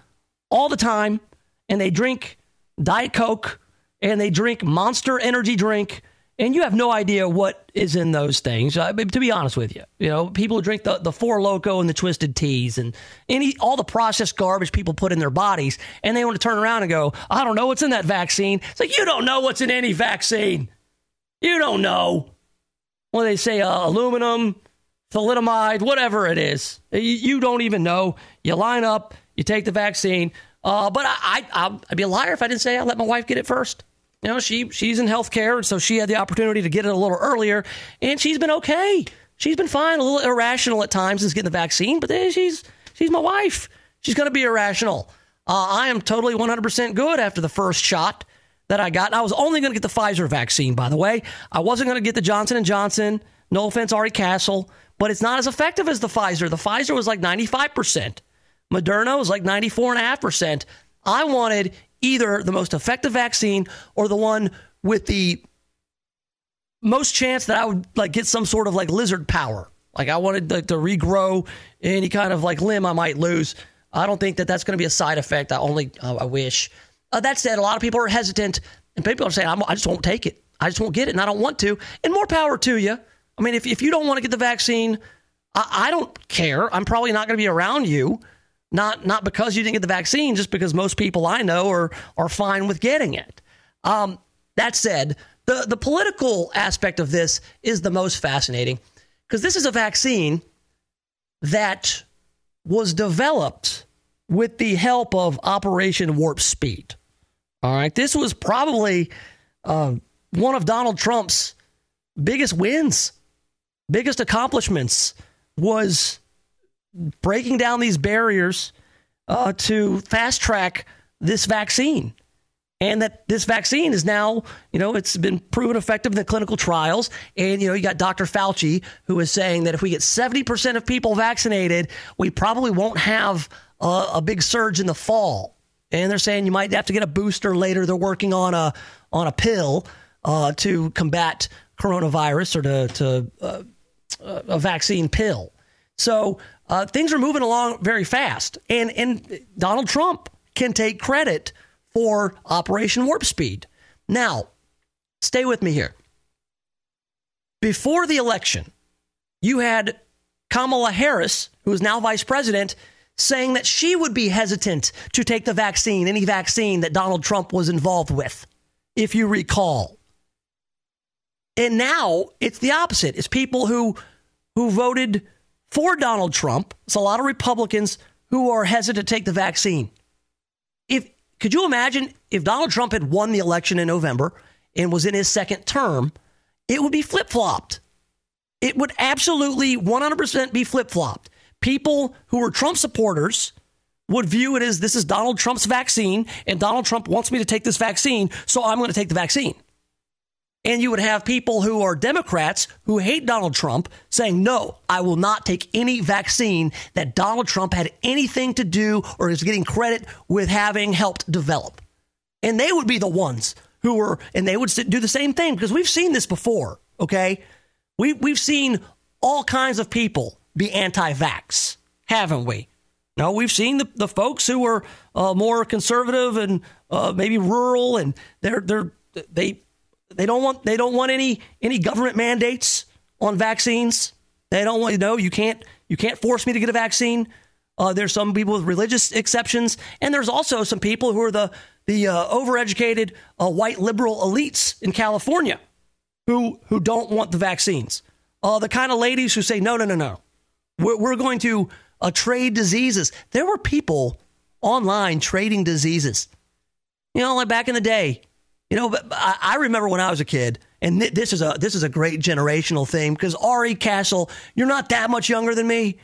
all the time, and they drink Diet Coke, and they drink Monster Energy drink, and you have no idea what is in those things. Uh, to be honest with you, you know, people who drink the, the Four Loco and the Twisted Teas and any all the processed garbage people put in their bodies, and they want to turn around and go, "I don't know what's in that vaccine." It's like you don't know what's in any vaccine. You don't know. Well, they say uh, aluminum, thalidomide, whatever it is. You, you, don't even know. You line up, you take the vaccine. Uh, but I, I, I'd be a liar if I didn't say I let my wife get it first. You know, she she's in healthcare, and so she had the opportunity to get it a little earlier, and she's been okay. She's been fine. A little irrational at times since getting the vaccine, but then she's she's my wife. She's going to be irrational. Uh, I am totally 100% good after the first shot that I got. And I was only going to get the Pfizer vaccine, by the way. I wasn't going to get the Johnson and Johnson. No offense, Ari Castle, but it's not as effective as the Pfizer. The Pfizer was like 95%. Moderna was like 94.5%. I wanted either the most effective vaccine or the one with the most chance that I would like get some sort of like lizard power. Like I wanted to regrow any kind of like limb I might lose. I don't think that that's going to be a side effect. I only uh, I wish. Uh, that said, a lot of people are hesitant, and people are saying, "I just won't take it. I just won't get it, and I don't want to." And more power to you. I mean, if if you don't want to get the vaccine, I, I don't care. I'm probably not going to be around you. Not not because you didn't get the vaccine, just because most people I know are are fine with getting it. Um, that said, the the political aspect of this is the most fascinating because this is a vaccine that was developed with the help of Operation Warp Speed. All right, this was probably uh, one of Donald Trump's biggest wins, biggest accomplishments was breaking down these barriers uh, to fast track this vaccine. And that this vaccine is now, you know, it's been proven effective in the clinical trials. And, you know, you got Dr. Fauci who is saying that if we get 70% of people vaccinated, we probably won't have a, a big surge in the fall. And they're saying you might have to get a booster later. They're working on a on a pill uh, to combat coronavirus or to, to uh, a vaccine pill. So uh, things are moving along very fast. And, and Donald Trump can take credit for Operation Warp Speed. Now, stay with me here. Before the election, you had Kamala Harris, who is now vice president, saying that she would be hesitant to take the vaccine, any vaccine that Donald Trump was involved with, if you recall. And now it's the opposite. It's people who who voted for Donald Trump. It's a lot of Republicans who are hesitant to take the vaccine. If could you imagine if Donald Trump had won the election in November and was in his second term, it would be flip-flopped. It would absolutely 100% be flip-flopped. People who were Trump supporters would view it as this is Donald Trump's vaccine and Donald Trump wants me to take this vaccine, so I'm going to take the vaccine. And you would have people who are Democrats who hate Donald Trump saying, no, I will not take any vaccine that Donald Trump had anything to do or is getting credit with having helped develop. And they would be the ones who were, and they would do the same thing because we've seen this before, okay? We, we've seen all kinds of people be anti vax, haven't we? No, we've seen the, the folks who are uh, more conservative and uh, maybe rural, and they're, they're, they, they don't want they don't want any any government mandates on vaccines. They don't want you know you can't you can't force me to get a vaccine. Uh, there's some people with religious exceptions, and there's also some people who are the the uh, overeducated uh, white liberal elites in California who who don't want the vaccines. Uh, the kind of ladies who say no no no no, we're, we're going to uh, trade diseases. There were people online trading diseases. You know, like back in the day, you know, but I remember when I was a kid, and this is a this is a great generational thing because Ari Castle, you're not that much younger than me,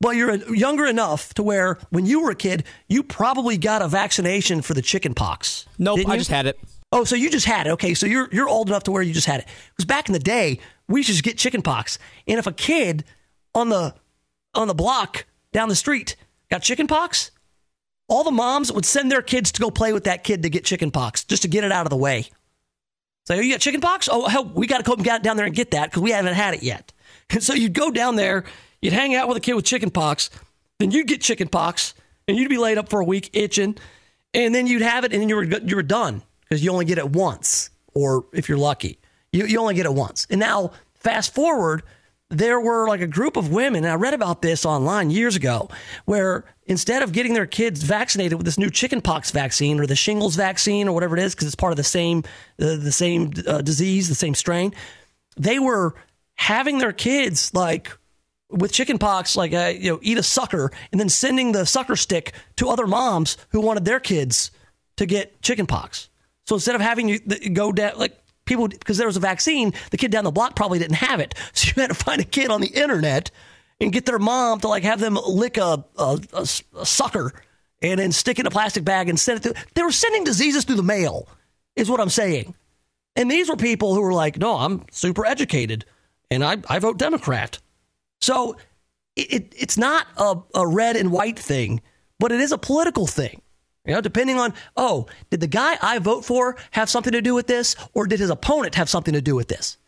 but you're younger enough to where when you were a kid, you probably got a vaccination for the chicken pox. Nope, I just had it. Oh, so you just had it. Okay, so you're you're old enough to where you just had it. Because back in the day, we used to just get chicken pox, and if a kid on the on the block down the street got chicken pox, all the moms would send their kids to go play with that kid to get chicken pox, just to get it out of the way. Say, so, oh, you got chicken pox? Oh, hell, we got to come down there and get that because we haven't had it yet. And so you'd go down there, you'd hang out with a kid with chicken pox, then you'd get chicken pox, and you'd be laid up for a week itching, and then you'd have it, and then you were you were done because you only get it once, or if you're lucky, you you only get it once. And now fast forward there were like a group of women, and I read about this online years ago, where instead of getting their kids vaccinated with this new chickenpox vaccine or the shingles vaccine or whatever it is, because it's part of the same uh, the same uh, disease, the same strain, they were having their kids like with chickenpox, like uh, you know, eat a sucker, and then sending the sucker stick to other moms who wanted their kids to get chickenpox. So instead of having you go down like people because there was a vaccine. The kid down the block probably didn't have it, so you had to find a kid on the internet and get their mom to like have them lick a, a, a, a sucker and then stick it in a plastic bag and send it through. They were sending diseases through the mail, is what I'm saying. And these were people who were like, no, I'm super educated and I, I vote Democrat. So it, it, it's not a, a red and white thing, but it is a political thing. You know, depending on, oh, did the guy I vote for have something to do with this, or did his opponent have something to do with this?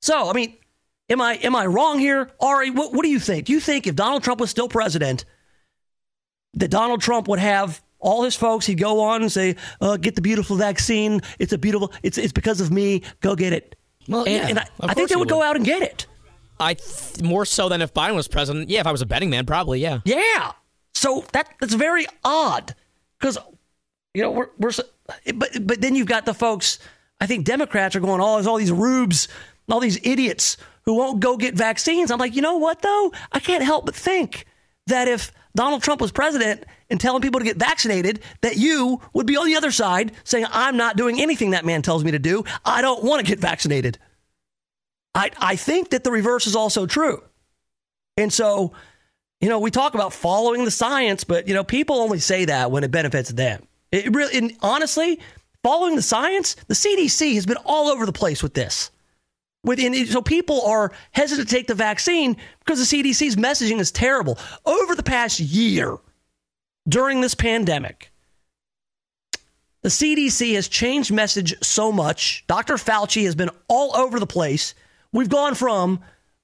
So, I mean, am I am I wrong here, Ari? What, what do you think? Do you think if Donald Trump was still president, that Donald Trump would have all his folks? He'd go on and say, uh, "Get the beautiful vaccine. It's a beautiful. It's it's because of me. Go get it." Well, and, yeah, and I, I think they would, would, go out and get it. I th- more so than if Biden was president. Yeah, if I was a betting man, probably. Yeah. Yeah. So that that's very odd because you know we're we're but but then you've got the folks. I think Democrats are going, oh, there's all these rubes, all these idiots who won't go get vaccines. I'm like, you know what though? I can't help but think that if Donald Trump was president and telling people to get vaccinated, that you would be on the other side saying, I'm not doing anything that man tells me to do. I don't want to get vaccinated. I, I think that the reverse is also true. And so you know, we talk about following the science, but you know, people only say that when it benefits them. It really, and honestly, following the science, the CDC has been all over the place with this. Within, so people are hesitant to take the vaccine because the CDC's messaging is terrible. Over the past year, during this pandemic, the CDC has changed message so much. Dr. Fauci has been all over the place. We've gone from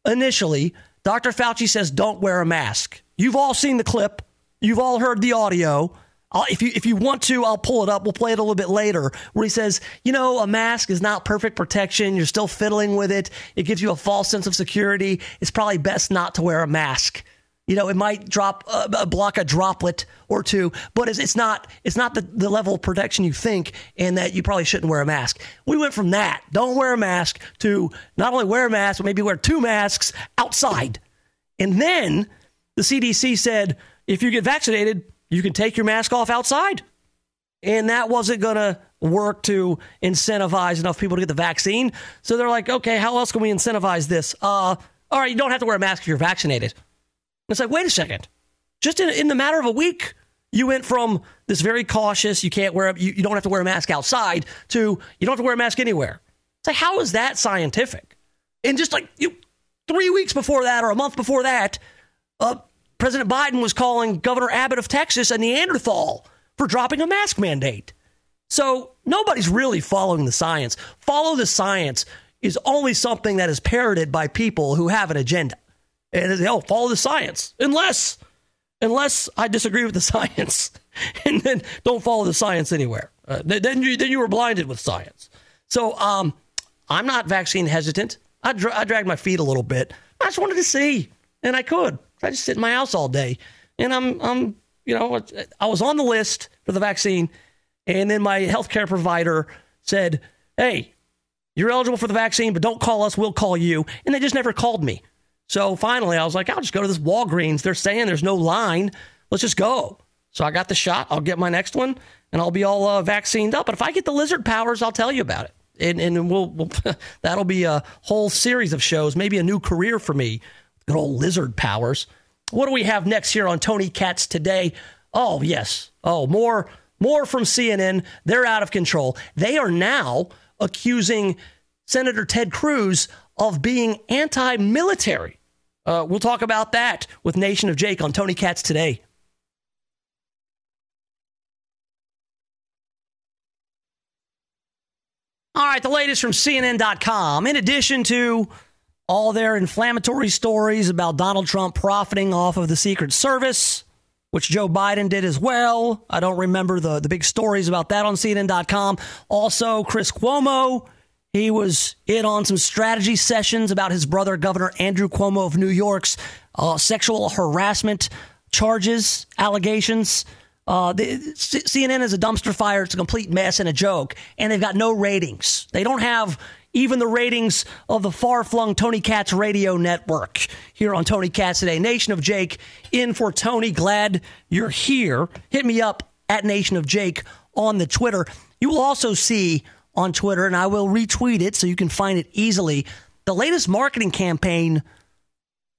initially, Dr. Fauci says, don't wear a mask. You've all seen the clip, you've all heard the audio. I'll, if you if you want to, I'll pull it up. We'll play it a little bit later, where he says, you know, a mask is not perfect protection. You're still fiddling with it. It gives you a false sense of security. It's probably best not to wear a mask. You know, it might drop uh, block a droplet or two, but it's, it's not it's not the, the level of protection you think, and that you probably shouldn't wear a mask. We went from that don't wear a mask to not only wear a mask, but maybe wear two masks outside, and then the CDC said if you get vaccinated, you can take your mask off outside. And that wasn't going to work to incentivize enough people to get the vaccine. So they're like, okay, how else can we incentivize this? Uh, all right, you don't have to wear a mask if you're vaccinated. It's like, wait a second. Just in, in the matter of a week, you went from this very cautious, you can't wear, you, you don't have to wear a mask outside, to you don't have to wear a mask anywhere. It's like, how is that scientific? And just like you, three weeks before that or a month before that, uh, President Biden was calling Governor Abbott of Texas a Neanderthal for dropping a mask mandate. So nobody's really following the science. Follow the science is only something that is parroted by people who have an agenda. And oh, follow the science. Unless unless I disagree with the science. and then don't follow the science anywhere. Uh, then you then you were blinded with science. So um, I'm not vaccine hesitant. I, dra- I dragged my feet a little bit. I just wanted to see, and I could. I just sit in my house all day, and I'm, I'm, you know, I was on the list for the vaccine, and then my healthcare provider said, "Hey, you're eligible for the vaccine, but don't call us. We'll call you." And they just never called me. So finally, I was like, "I'll just go to this Walgreens. They're saying there's no line. Let's just go." So I got the shot. I'll get my next one, and I'll be all uh, vaccinated up. But if I get the lizard powers, I'll tell you about it and, and we'll, we'll that'll be a whole series of shows, maybe a new career for me Good old lizard powers. What do we have next here on Tony Katz today? Oh, yes. Oh, more more from CNN. They're out of control. They are now accusing Senator Ted Cruz of being anti-military. Uh, we'll talk about that with Nation of Jake on Tony Katz today. All right, the latest from CNN.com. In addition to all their inflammatory stories about Donald Trump profiting off of the Secret Service, which Joe Biden did as well. I don't remember the, the big stories about that on CNN.com. Also, Chris Cuomo, he was in on some strategy sessions about his brother, Governor Andrew Cuomo of New York's uh, sexual harassment charges, allegations. Uh, the, CNN is a dumpster fire. It's a complete mess and a joke, and they've got no ratings. They don't have even the ratings of the far flung Tony Katz radio network here on Tony Katz today. Nation of Jake in for Tony. Glad you're here. Hit me up at Nation of Jake on the Twitter. You will also see on Twitter, and I will retweet it so you can find it easily, the latest marketing campaign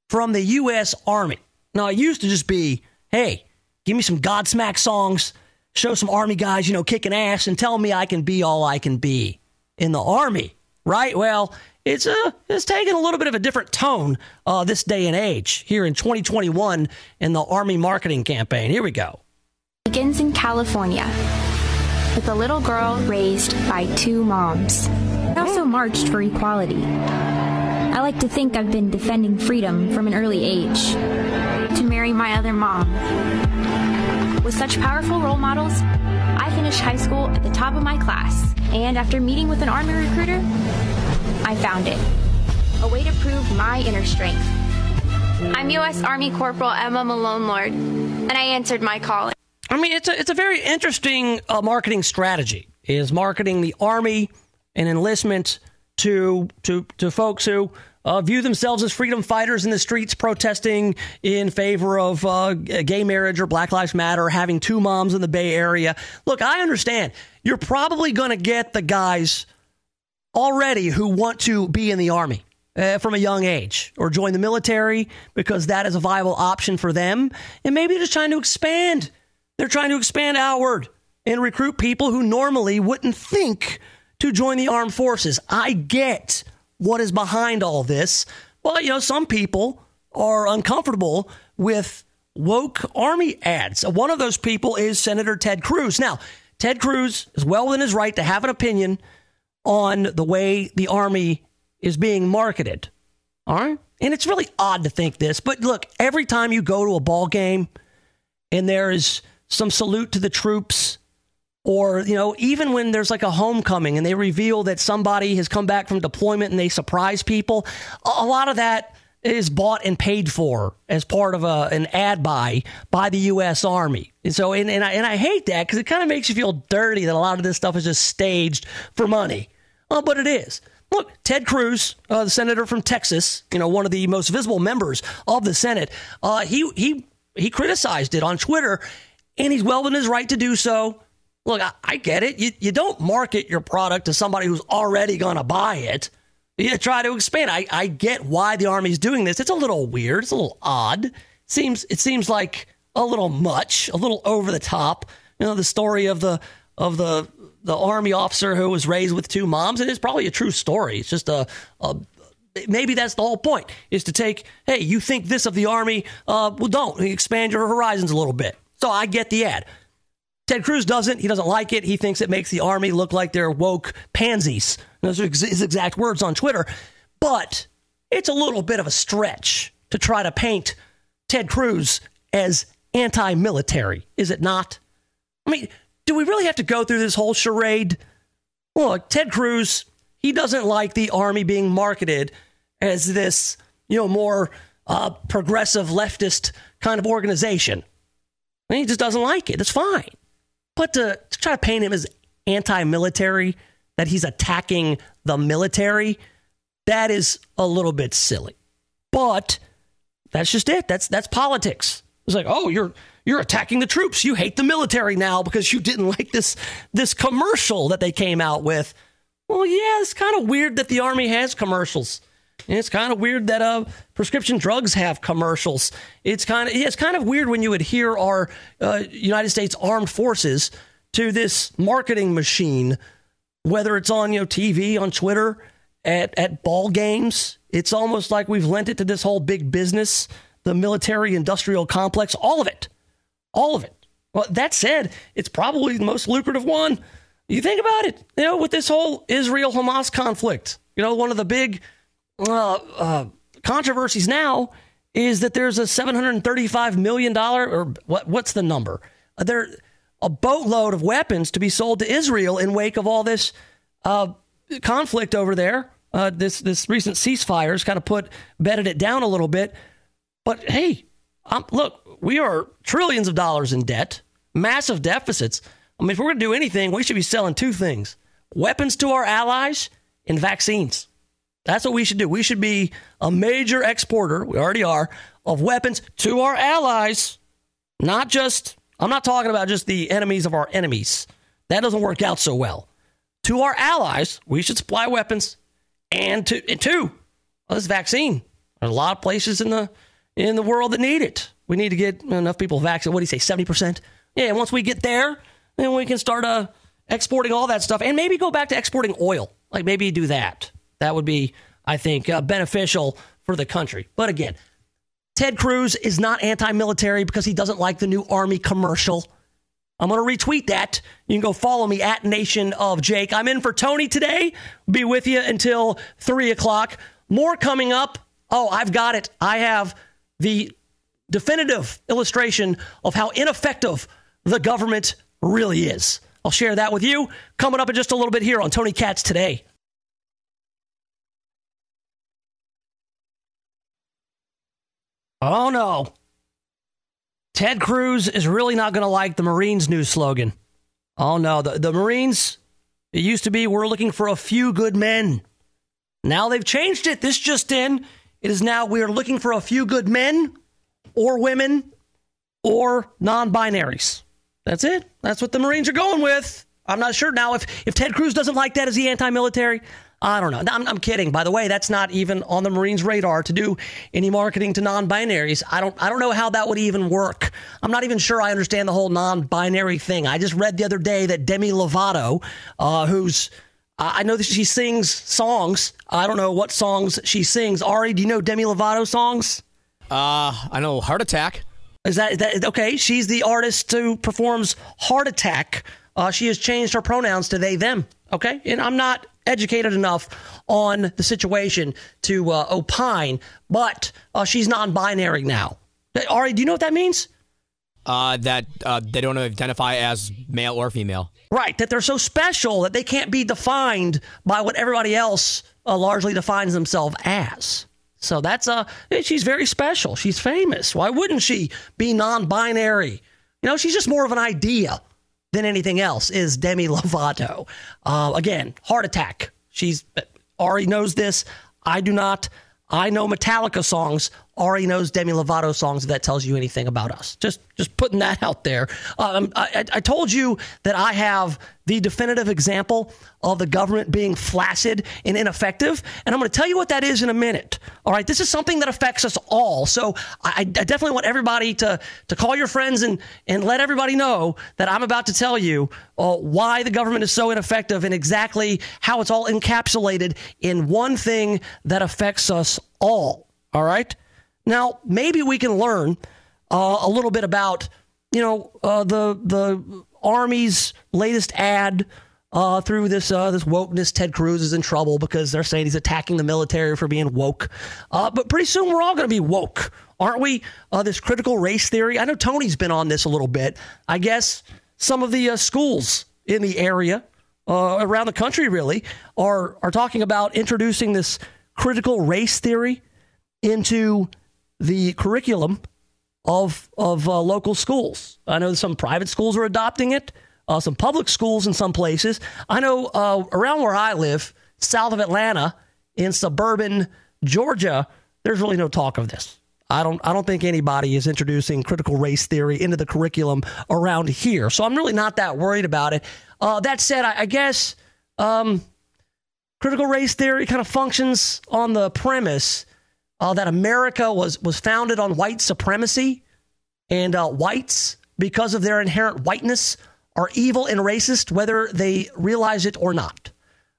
from the U.S. Army. Now, it used to just be, hey, give me some Godsmack songs, show some Army guys, you know, kicking ass, and tell me I can be all I can be in the Army right? Well, it's uh, it's taken a little bit of a different tone uh, this day and age here in 2021 in the Army marketing campaign. Here we go. Begins in California with a little girl raised by two moms. I also marched for equality. I like to think I've been defending freedom from an early age. To marry my other mom. With such powerful role models, I finished high school at the top of my class, and after meeting with an Army recruiter, I found it a way to prove my inner strength. I'm U.S. Army Corporal Emma Malonelord, and I answered my calling. I mean, it's a, it's a very interesting uh, marketing strategy. Is marketing the Army and enlistment to to to folks who uh, view themselves as freedom fighters in the streets protesting in favor of uh, gay marriage or Black Lives Matter, or having two moms in the Bay Area. Look, I understand. You're probably going to get the guys already who want to be in the Army. uh, from a young age or join the military because that is a viable option for them. And maybe they're just trying to expand. They're trying to expand outward and recruit people who normally wouldn't think to join the armed forces. I get what is behind all this. Well, you know, some people are uncomfortable with woke army ads. One of those people is Senator Ted Cruz. Now, Ted Cruz is well within his right to have an opinion on the way the army is being marketed. All right? And it's really odd to think this, but look, every time you go to a ball game and there is some salute to the troops or you know even when there's like a homecoming and they reveal that somebody has come back from deployment and they surprise people a lot of that is bought and paid for as part of a, an ad buy by the U.S. Army. And so, and, and, I, and I hate that because it kind of makes you feel dirty that a lot of this stuff is just staged for money. Oh, but it is. Look, Ted Cruz, uh, the senator from Texas, you know, one of the most visible members of the Senate, uh, he he he criticized it on Twitter, and he's well his right to do so. Look, I, I get it. You you don't market your product to somebody who's already going to buy it. You try to expand. I, I get why the Army's doing this. It's a little weird. It's a little odd. seems it seems like a little much, a little over the top. You know, the story of the of the the army officer who was raised with two moms. It is probably a true story. It's just a, a maybe that's the whole point is to take. Hey, you think this of the army? Uh, well, don't expand your horizons a little bit. So I get the ad. Ted Cruz doesn't. He doesn't like it. He thinks it makes the army look like they're woke pansies. Those are his exact words on Twitter. But it's a little bit of a stretch to try to paint Ted Cruz as anti military, is it not? I mean, do we really have to go through this whole charade? Look, Ted Cruz, he doesn't like the army being marketed as this, you know, more uh, progressive leftist kind of organization. And he just doesn't like it. That's fine. But to, to try to paint him as anti military, that he's attacking the military, that is a little bit silly. But that's just it. That's that's politics. It's like, oh, you're you're attacking the troops. You hate the military now because you didn't like this this commercial that they came out with. Well, yeah, it's kind of weird that the army has commercials. And it's kind of weird that uh, prescription drugs have commercials. It's kind of it's kind of weird when you adhere our uh, United States Armed Forces to this marketing machine, whether it's on you know TV, on Twitter, at at ball games. It's almost like we've lent it to this whole big business, the military industrial complex, all of it, all of it. Well, that said, it's probably the most lucrative one. You think about it, you know, with this whole Israel Hamas conflict. You know, one of the big uh, controversies now is that there's a $735 million, or what, what's the number? Uh, there a boatload of weapons to be sold to Israel in wake of all this uh, conflict over there. Uh, this this recent ceasefires kind of put bedded it down a little bit. But hey, um, look, we are trillions of dollars in debt, massive deficits. I mean, if we're going to do anything, we should be selling two things: weapons to our allies and vaccines. That's what we should do. We should be a major exporter, we already are, of weapons to our allies, not just, I'm not talking about just the enemies of our enemies. That doesn't work out so well. To our allies, we should supply weapons and to and two, this vaccine. There's a lot of places in the in the world that need it. We need to get enough people vaccinated. What do you say, 70%? Yeah, once we get there, then we can start uh, exporting all that stuff and maybe go back to exporting oil. Like maybe do that. That would be, I think, uh, beneficial for the country. But again, Ted Cruz is not anti military because he doesn't like the new Army commercial. I'm going to retweet that. You can go follow me at Nation of Jake. I'm in for Tony today. Be with you until 3 o'clock. More coming up. Oh, I've got it. I have the definitive illustration of how ineffective the government really is. I'll share that with you coming up in just a little bit here on Tony Katz today. Oh no. Ted Cruz is really not going to like the Marines' new slogan. Oh no, the, the Marines, it used to be we're looking for a few good men. Now they've changed it. This just in. It is now we are looking for a few good men or women or non binaries. That's it. That's what the Marines are going with. I'm not sure now if, if Ted Cruz doesn't like that, is he anti military? I don't know. I'm, I'm, kidding. By the way, that's not even on the Marines' radar to do any marketing to non-binaries. I don't. I don't know how that would even work. I'm not even sure I understand the whole non-binary thing. I just read the other day that Demi Lovato, uh, who's I know that she sings songs. I don't know what songs she sings. Ari, do you know Demi Lovato songs? Uh, I know Heart Attack. Is that, is that okay? She's the artist who performs Heart Attack. Uh, she has changed her pronouns to they them. Okay, and I'm not educated enough on the situation to uh, opine, but uh, she's non-binary now. Ari, do you know what that means? Uh, that uh, they don't identify as male or female. Right, that they're so special that they can't be defined by what everybody else uh, largely defines themselves as. So that's a uh, she's very special. She's famous. Why wouldn't she be non-binary? You know, she's just more of an idea than anything else. Is Demi Lovato? Uh, again, heart attack. She's Ari knows this. I do not. I know Metallica songs. Ari knows Demi Lovato songs. If that tells you anything about us, just just putting that out there. Um, I, I told you that I have the definitive example of the government being flaccid and ineffective. And I'm going to tell you what that is in a minute. All right. This is something that affects us all. So I, I, definitely want everybody to, to call your friends and, and let everybody know that I'm about to tell you uh, why the government is so ineffective and exactly how it's all encapsulated in one thing that affects us all. All right. Now, maybe we can learn uh, a little bit about, you know, uh, the, the Army's latest ad uh, through this uh, this wokeness. Ted Cruz is in trouble because they're saying he's attacking the military for being woke. Uh, but pretty soon we're all going to be woke, aren't we? Uh, this critical race theory. I know Tony's been on this a little bit. I guess some of the schools in the area around the country really are are talking about introducing this critical race theory into the curriculum of of uh, local schools. I know some private schools are adopting it. Uh, some public schools in some places. I know uh, around where I live, south of Atlanta, in suburban Georgia, there's really no talk of this. I don't I don't think anybody is introducing critical race theory into the curriculum around here. So I'm really not that worried about it. Uh, that said, I, I guess um, critical race theory kind of functions on the premise uh, that America was was founded on white supremacy, and uh, whites, because of their inherent whiteness, are evil and racist, whether they realize it or not.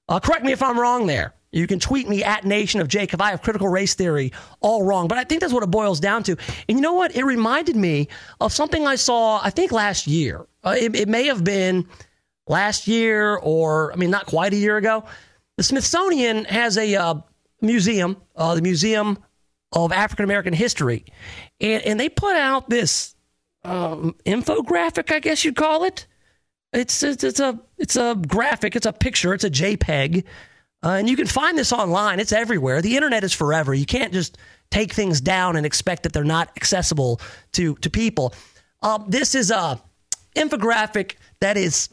Uh, correct me if I'm wrong there. You can tweet me at Nation of Jake if I have critical race theory all wrong. But I think that's what it boils down to. And you know what? It reminded me of something I saw, I think last year. Uh, it, it may have been last year or, I mean, not quite a year ago. The Smithsonian has a uh, museum, uh, the Museum of African American history. And, and they put out this um, infographic, I guess you'd call it. It's, it's, it's, a, it's a graphic, it's a picture, it's a JPEG. Uh, and you can find this online. It's everywhere. The internet is forever. You can't just take things down and expect that they're not accessible to, to people. Uh, this is a infographic that is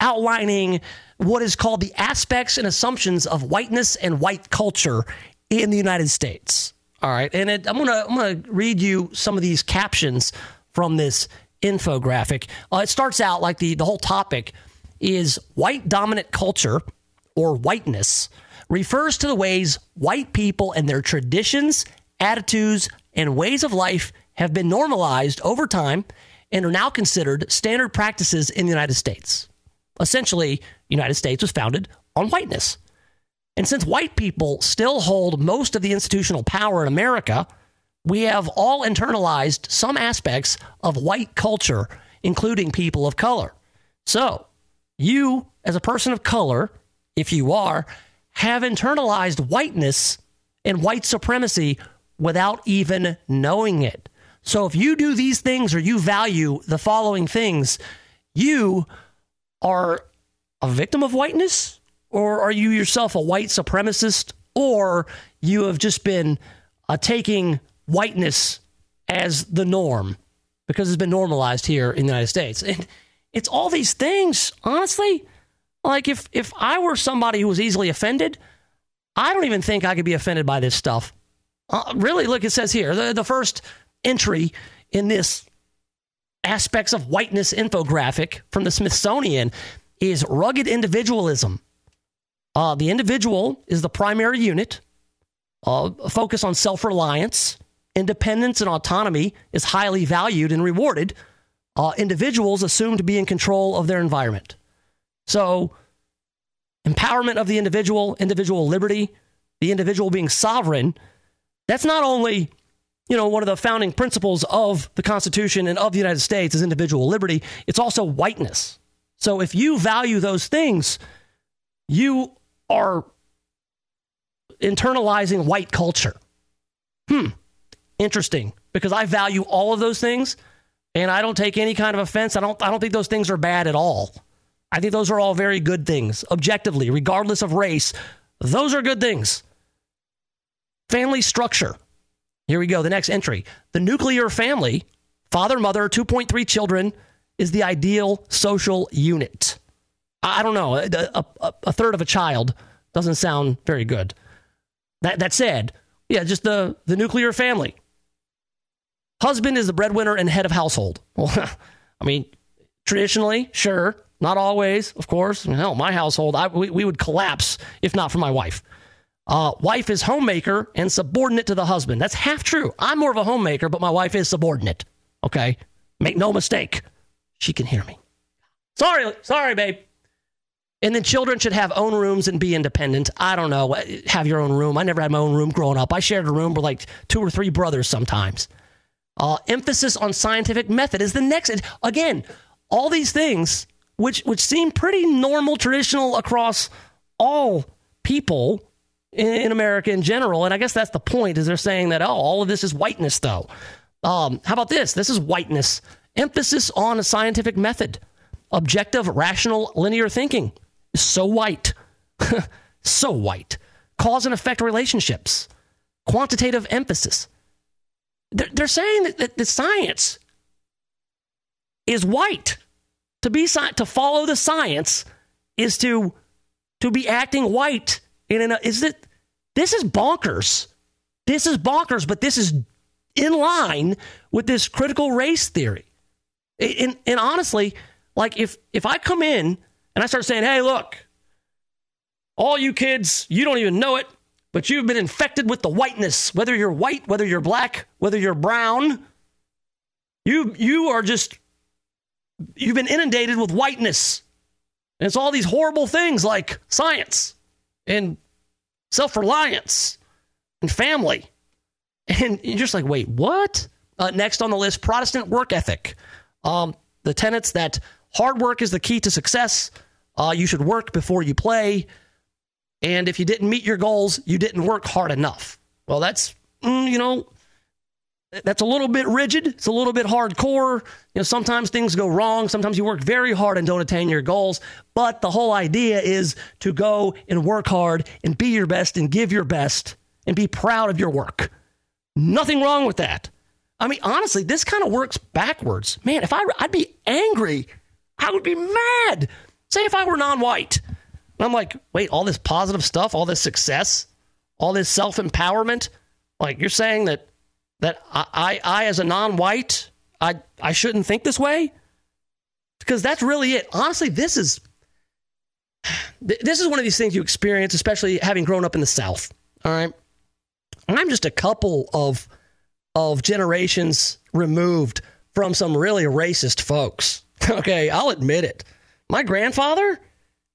outlining what is called the aspects and assumptions of whiteness and white culture in the United States. All right, and it, I'm gonna I'm gonna read you some of these captions from this infographic. Uh, it starts out like the the whole topic is white dominant culture or whiteness refers to the ways white people and their traditions, attitudes, and ways of life have been normalized over time and are now considered standard practices in the United States. Essentially, United States was founded on whiteness. And since white people still hold most of the institutional power in America, we have all internalized some aspects of white culture, including people of color. So, you, as a person of color, if you are, have internalized whiteness and white supremacy without even knowing it. So, if you do these things or you value the following things, you are a victim of whiteness or are you yourself a white supremacist? Or you have just been uh, taking whiteness as the norm because it's been normalized here in the United States. And it's all these things, honestly. Like if if I were somebody who was easily offended, I don't even think I could be offended by this stuff. Uh, really, look, it says here the, the first entry in this aspects of whiteness infographic from the Smithsonian is rugged individualism Uh, the individual is the primary unit. Uh, focus on self reliance, independence, and autonomy is highly valued and rewarded. Uh, individuals assume to be in control of their environment. So, empowerment of the individual, individual liberty, the individual being sovereign, that's not only you know, one of the founding principles of the Constitution and of the United States is individual liberty. It's also whiteness. So if you value those things, you are internalizing white culture. Hmm. Interesting. Because I value all of those things and I don't take any kind of offense. I don't I don't think those things are bad at all. I think those are all very good things, objectively, regardless of race. Those are good things. Family structure. Here we go. The next entry. The nuclear family, father, mother, 2.3 children, is the ideal social unit. I don't know. A, a, a, third of a child doesn't sound very good. That, that said, yeah, just the, the nuclear family. Husband is the breadwinner and head of household. Well, I mean, traditionally, sure. Not always, of course. Hell, my household, I, we, we would collapse if not for my wife. Uh, wife is homemaker and subordinate to the husband. That's half true. I'm more of a homemaker, but my wife is subordinate. Okay? Make no mistake. She can hear me. Sorry, sorry, babe. And then children should have own rooms and be independent. I don't know. Have your own room. I never had my own room growing up. I shared a room with like two or three brothers sometimes. Uh, emphasis on scientific method is the next. Again, all these things, which which seem pretty normal, traditional across all people, in, in America in general. And I guess that's the point is they're saying that, oh, all of this is whiteness, though. Um, how about this? This is whiteness. Emphasis on a scientific method. Objective, rational, linear thinking so white. so white. Cause and effect relationships. Quantitative emphasis. They're, they're saying that, that, that science is white. To be to follow the science is to to be acting white in an, is it this is bonkers. This is bonkers, but this is in line with this critical race theory. And, and honestly, like if if I come in and I start saying, "Hey, look, all you kids, you don't even know it, but you've been infected with the whiteness. Whether you're white, whether you're black, whether you're brown, you you are just you've been inundated with whiteness. And it's all these horrible things like science and self reliance and family. And you're just like, wait, what? Uh, next on the list, Protestant work ethic. Um, the tenets that hard work is the key to success. Uh, you should work before you play. And if you didn't meet your goals, you didn't work hard enough. Well, that's, mm, you know, that's a little bit rigid. It's a little bit hardcore. You know, sometimes things go wrong. Sometimes you work very hard and don't attain your goals. But the whole idea is to go and work hard and be your best and give your best and be proud of your work. Nothing wrong with that. I mean, honestly, this kind of works backwards. Man, if I, I'd be angry. I would be mad. Say if I were non-white. And I'm like, wait, all this positive stuff, all this success, all this self-empowerment. Like you're saying that that I, I, I as a non-white, I, I shouldn't think this way? Because that's really it. Honestly, this is this is one of these things you experience, especially having grown up in the South. All right, I'm just a couple of of generations removed from some really racist folks. Okay, I'll admit it. My grandfather,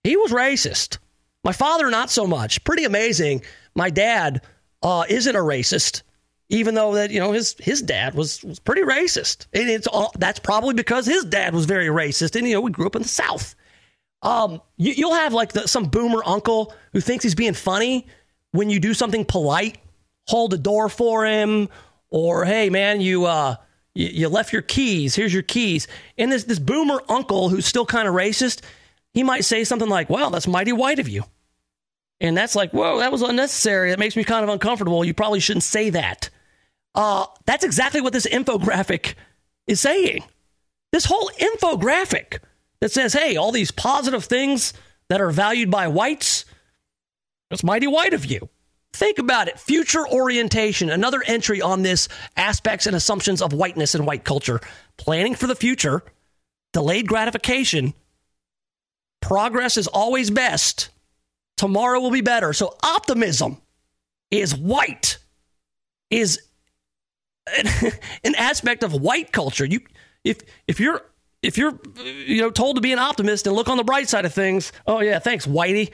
he was racist. My father, not so much. Pretty amazing. My dad uh, isn't a racist even though that you know his his dad was, was pretty racist, and it's all, that's probably because his dad was very racist, and you know we grew up in the South. Um, you, will have like the, some boomer uncle who thinks he's being funny when you do something polite, hold a door for him, or hey man, you uh you, you left your keys, here's your keys, and this this boomer uncle who's still kind of racist, he might say something like, "Well, that's mighty white of you." And that's like, whoa, that was unnecessary. That makes me kind of uncomfortable. You probably shouldn't say that. Uh, that's exactly what this infographic is saying. This whole infographic that says, hey, all these positive things that are valued by whites, That's mighty white of you. Think about it. Future orientation, another entry on this aspects and assumptions of whiteness and white culture. Planning for the future, delayed gratification. Progress is always best. Tomorrow will be better. So optimism is white, is an, aspect of white culture. You if if you're if you're you know told to be an optimist and look on the bright side of things, oh yeah, thanks, Whitey.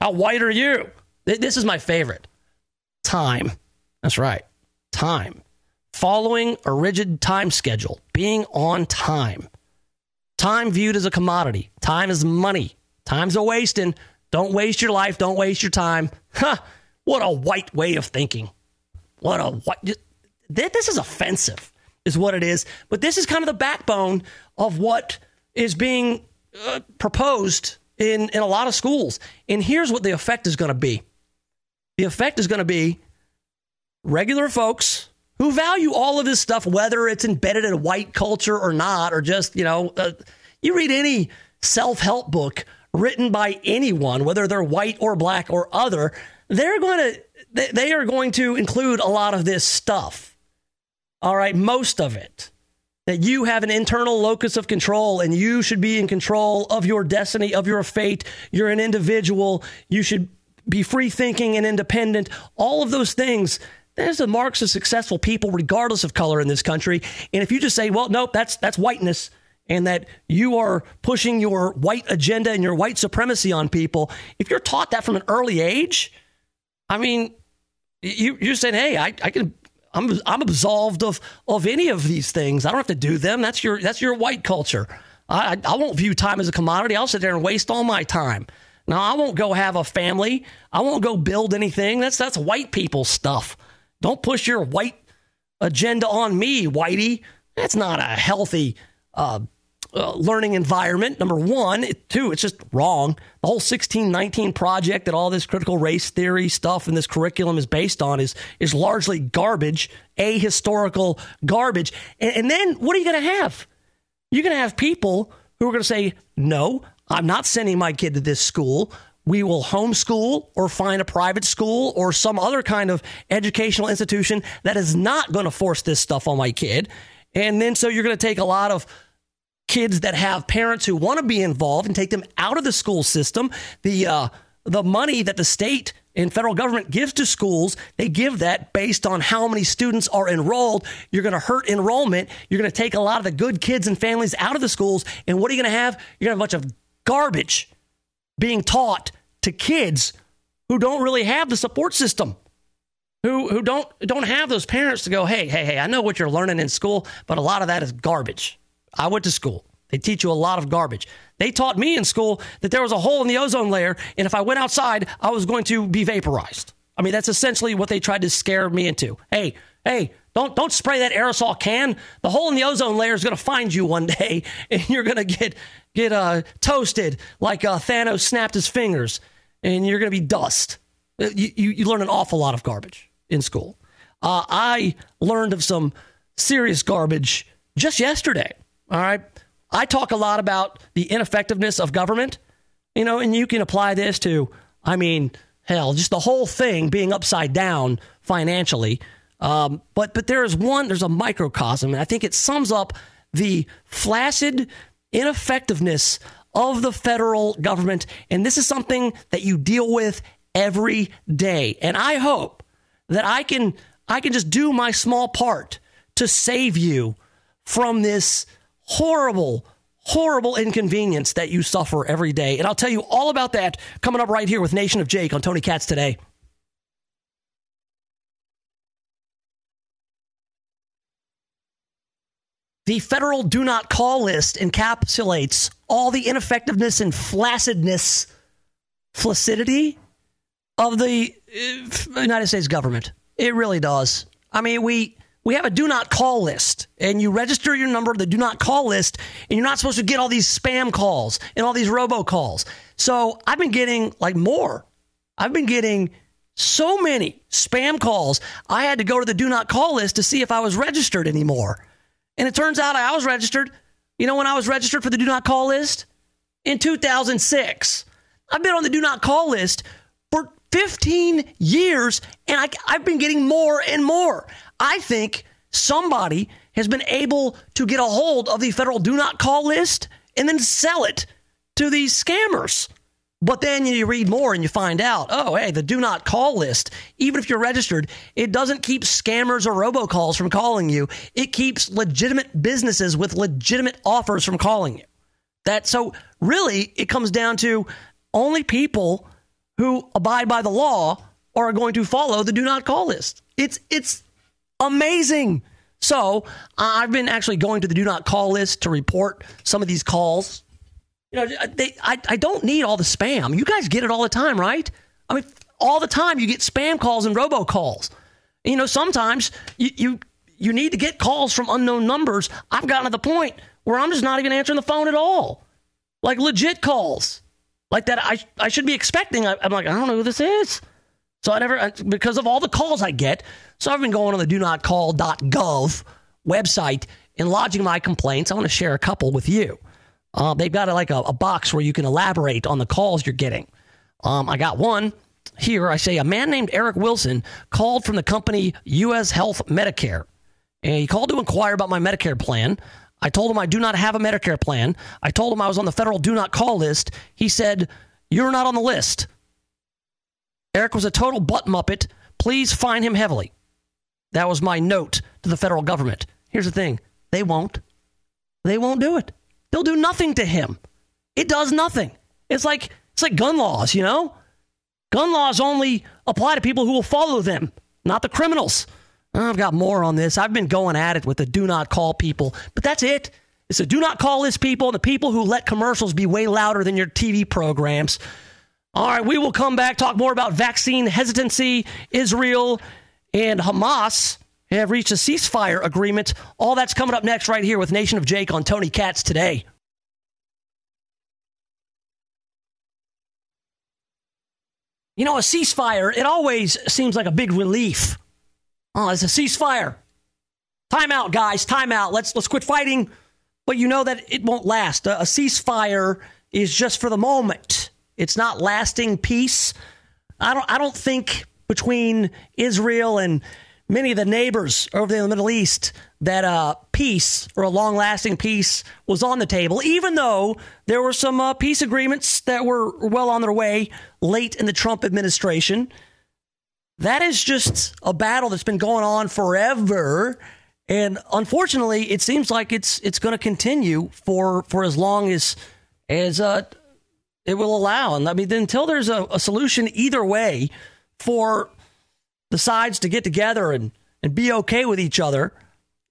How white are you? This is my favorite. Time. That's right. Time. Following a rigid time schedule, being on time. Time viewed as a commodity. Time is money. Time's a wasting. Don't waste your life. Don't waste your time. Huh. What a white way of thinking. What a white. This is offensive, is what it is. But this is kind of the backbone of what is being uh, proposed in, in a lot of schools. And here's what the effect is going to be the effect is going to be regular folks who value all of this stuff, whether it's embedded in white culture or not, or just, you know, uh, you read any self help book written by anyone, whether they're white or black or other, they're going to, they are going to include a lot of this stuff. All right, most of it. That you have an internal locus of control and you should be in control of your destiny, of your fate. You're an individual. You should be free thinking and independent. All of those things there's the marks of successful people, regardless of color in this country. And if you just say, well, nope, that's that's whiteness, and that you are pushing your white agenda and your white supremacy on people, if you're taught that from an early age, I mean, you, you're saying, hey, I, I can I'm I'm absolved of of any of these things. I don't have to do them. That's your that's your white culture. I I won't view time as a commodity. I'll sit there and waste all my time. Now I won't go have a family. I won't go build anything. That's that's white people stuff. Don't push your white agenda on me, Whitey. That's not a healthy uh, uh, learning environment. Number one, it, two, it's just wrong. The whole 1619 project that all this critical race theory stuff and this curriculum is based on is is largely garbage, ahistorical garbage. And, and then what are you going to have? You're going to have people who are going to say, "No, I'm not sending my kid to this school we will homeschool or find a private school or some other kind of educational institution that is not going to force this stuff on my kid. And then so you're going to take a lot of kids that have parents who want to be involved and take them out of the school system. The uh, the money that the state and federal government gives to schools, they give that based on how many students are enrolled. You're going to hurt enrollment. You're going to take a lot of the good kids and families out of the schools. And what are you going to have? You're going to have a bunch of garbage being taught to kids who don't really have the support system. Who, who don't don't have those parents to go, hey, hey, hey, I know what you're learning in school, but a lot of that is garbage. I went to school. They teach you a lot of garbage. They taught me in school that there was a hole in the ozone layer, and if I went outside, I was going to be vaporized. I mean, that's essentially what they tried to scare me into. Hey, hey, don't don't spray that aerosol can. The hole in the ozone layer is going to find you one day, and you're going to get get uh, toasted like uh, Thanos snapped his fingers, and you're going to be dust. Uh, you, you, you, learn an awful lot of garbage in school. Uh, I learned of some serious garbage just yesterday. All right. I talk a lot about the ineffectiveness of government, you know, and you can apply this to, I mean, hell, just the whole thing being upside down financially. Um, but but there is one, there's a microcosm, and I think it sums up the flaccid ineffectiveness of the federal government. And this is something that you deal with every day. And I hope that I can I can just do my small part to save you from this horrible horrible inconvenience that you suffer every day. And I'll tell you all about that coming up right here with Nation of Jake on Tony Katz today. The federal do not call list encapsulates all the ineffectiveness and flaccidness, flaccidity of the uh, United States government. It really does. I mean, we we have a do not call list, and you register your number the do not call list, and you're not supposed to get all these spam calls and all these robocalls. So I've been getting like more. I've been getting so many spam calls. I had to go to the do not call list to see if I was registered anymore. And it turns out I was registered. You know when I was registered for the do not call list? In 2006. I've been on the do not call list for 15 years and I, I've been getting more and more. I think somebody has been able to get a hold of the federal do not call list and then sell it to these scammers. But then you read more and you find out, oh, hey, the do not call list, even if you're registered, it doesn't keep scammers or robocalls from calling you. It keeps legitimate businesses with legitimate offers from calling you. That so really it comes down to only people who abide by the law are going to follow the do not call list. It's it's amazing. So I've been actually going to the do not call list to report some of these calls. You know, uh, they, I, I don't need all the spam. You guys get it all the time, right? I mean, all the time you get spam calls and robocalls. You know, sometimes you, you you need to get calls from unknown numbers. I've gotten to the point where I'm just not even answering the phone at all, like legit calls, like that. I I should be expecting. I, I'm like, I don't know who this is. So I never because of all the calls I get. So I've been going on the do not call.gov website and lodging my complaints. I want to share a couple with you. Uh, they've got a, like a, a, box where you can elaborate on the calls you're getting. Um, I got one here. I say a man named Eric Wilson called from the company U.S. Health Medicare, and he called to inquire about my Medicare plan. I told him I do not have a Medicare plan. I told him I was on the federal do not call list. He said, You're not on the list. Eric was a total butt muppet. Please fine him heavily. That was my note to the federal government. Here's the thing they won't. They won't do it. They'll do nothing to him. It does nothing. It's like it's like gun laws, you know? Gun laws only apply to people who will follow them, not the criminals. I've got more on this. I've been going at it with the do not call people, but that's it. It's the do not call list people and the people who let commercials be way louder than your TV programs. All right, we will come back, talk more about vaccine hesitancy, Israel and Hamas have reached a ceasefire agreement. All that's coming up next, right here with Nation of Jake on Tony Katz today. You know, a ceasefire, it always seems like a big relief. Oh, it's a ceasefire. Time out, guys. Time out. Let's let's quit fighting. But you know that it won't last. A, a ceasefire is just for the moment. It's not lasting peace. I don't I don't think between Israel and many of the neighbors over there in the Middle East that uh, peace or a long lasting peace was on the table, even though there were some uh, peace agreements that were well on their way late in the Trump administration. That is just a battle that's been going on forever. And unfortunately, it seems like it's it's going to continue for, for as long as as uh, it will allow. And I mean, until there's a, a solution either way for the sides to get together and, and be okay with each other,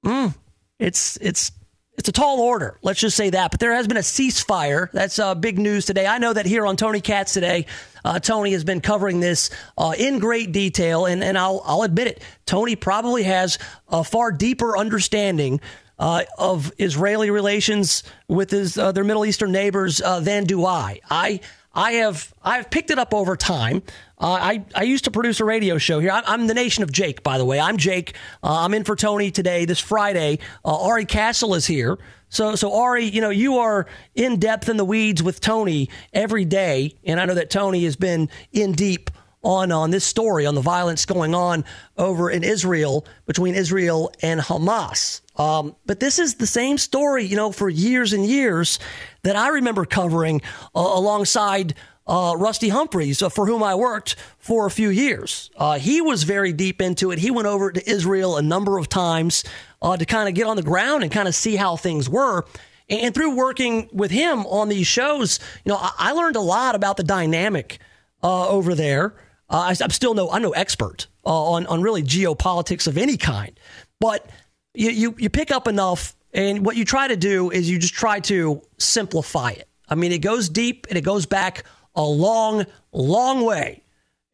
mm, it's it's it's a tall order. Let's just say that. But there has been a ceasefire. That's uh, big news today. I know that here on Tony Katz today, uh, Tony has been covering this uh, in great detail, and and I'll I'll admit it. Tony probably has a far deeper understanding. Uh, of Israeli relations with his uh, their Middle Eastern neighbors uh, than do I. I I have I've picked it up over time. Uh, I, I used to produce a radio show here. I'm, I'm, the nation of Jake, by the way. I'm Jake. Uh, I'm in for Tony today, this Friday. Uh, Ari Castle is here. So, so Ari, you know, you are in depth in the weeds with Tony every day. And I know that Tony has been in deep on, on this story, on the violence going on over in Israel between Israel and Hamas. Um, but this is the same story, you know, for years and years that I remember covering uh, alongside uh, Rusty Humphries, uh, for whom I worked for a few years. Uh, he was very deep into it. He went over to Israel a number of times uh, to kind of get on the ground and kind of see how things were. And through working with him on these shows, you know, I, I learned a lot about the dynamic uh, over there. Uh, I, am still no, I'm no expert on on really geopolitics of any kind, but you, you you pick up enough, and what you try to do is you just try to simplify it. I mean, it goes deep and it goes back a long, long way.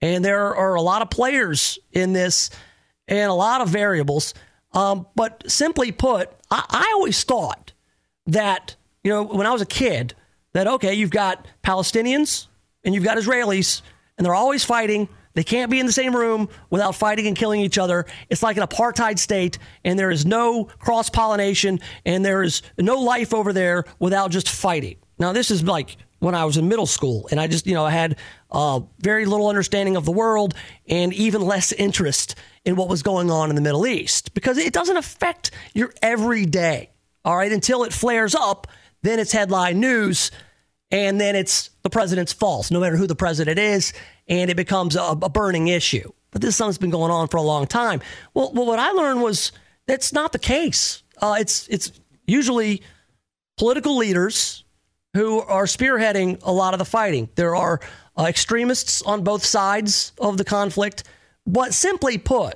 And there are a lot of players in this and a lot of variables. Um, but simply put, I, I always thought that, you know, when I was a kid, that, okay, you've got Palestinians and you've got Israelis, and they're always fighting. They can't be in the same room without fighting and killing each other. It's like an apartheid state, and there is no cross pollination, and there is no life over there without just fighting. Now, this is like when I was in middle school, and I just, you know, I had uh, very little understanding of the world and even less interest in what was going on in the Middle East because it doesn't affect your everyday. All right, until it flares up, then it's headline news, and then it's the president's fault, no matter who the president is, and it becomes a, a burning issue. But this something's been going on for a long time. Well, well what I learned was that's not the case. Uh, it's it's usually political leaders who are spearheading a lot of the fighting. There are uh, extremists on both sides of the conflict. But simply put,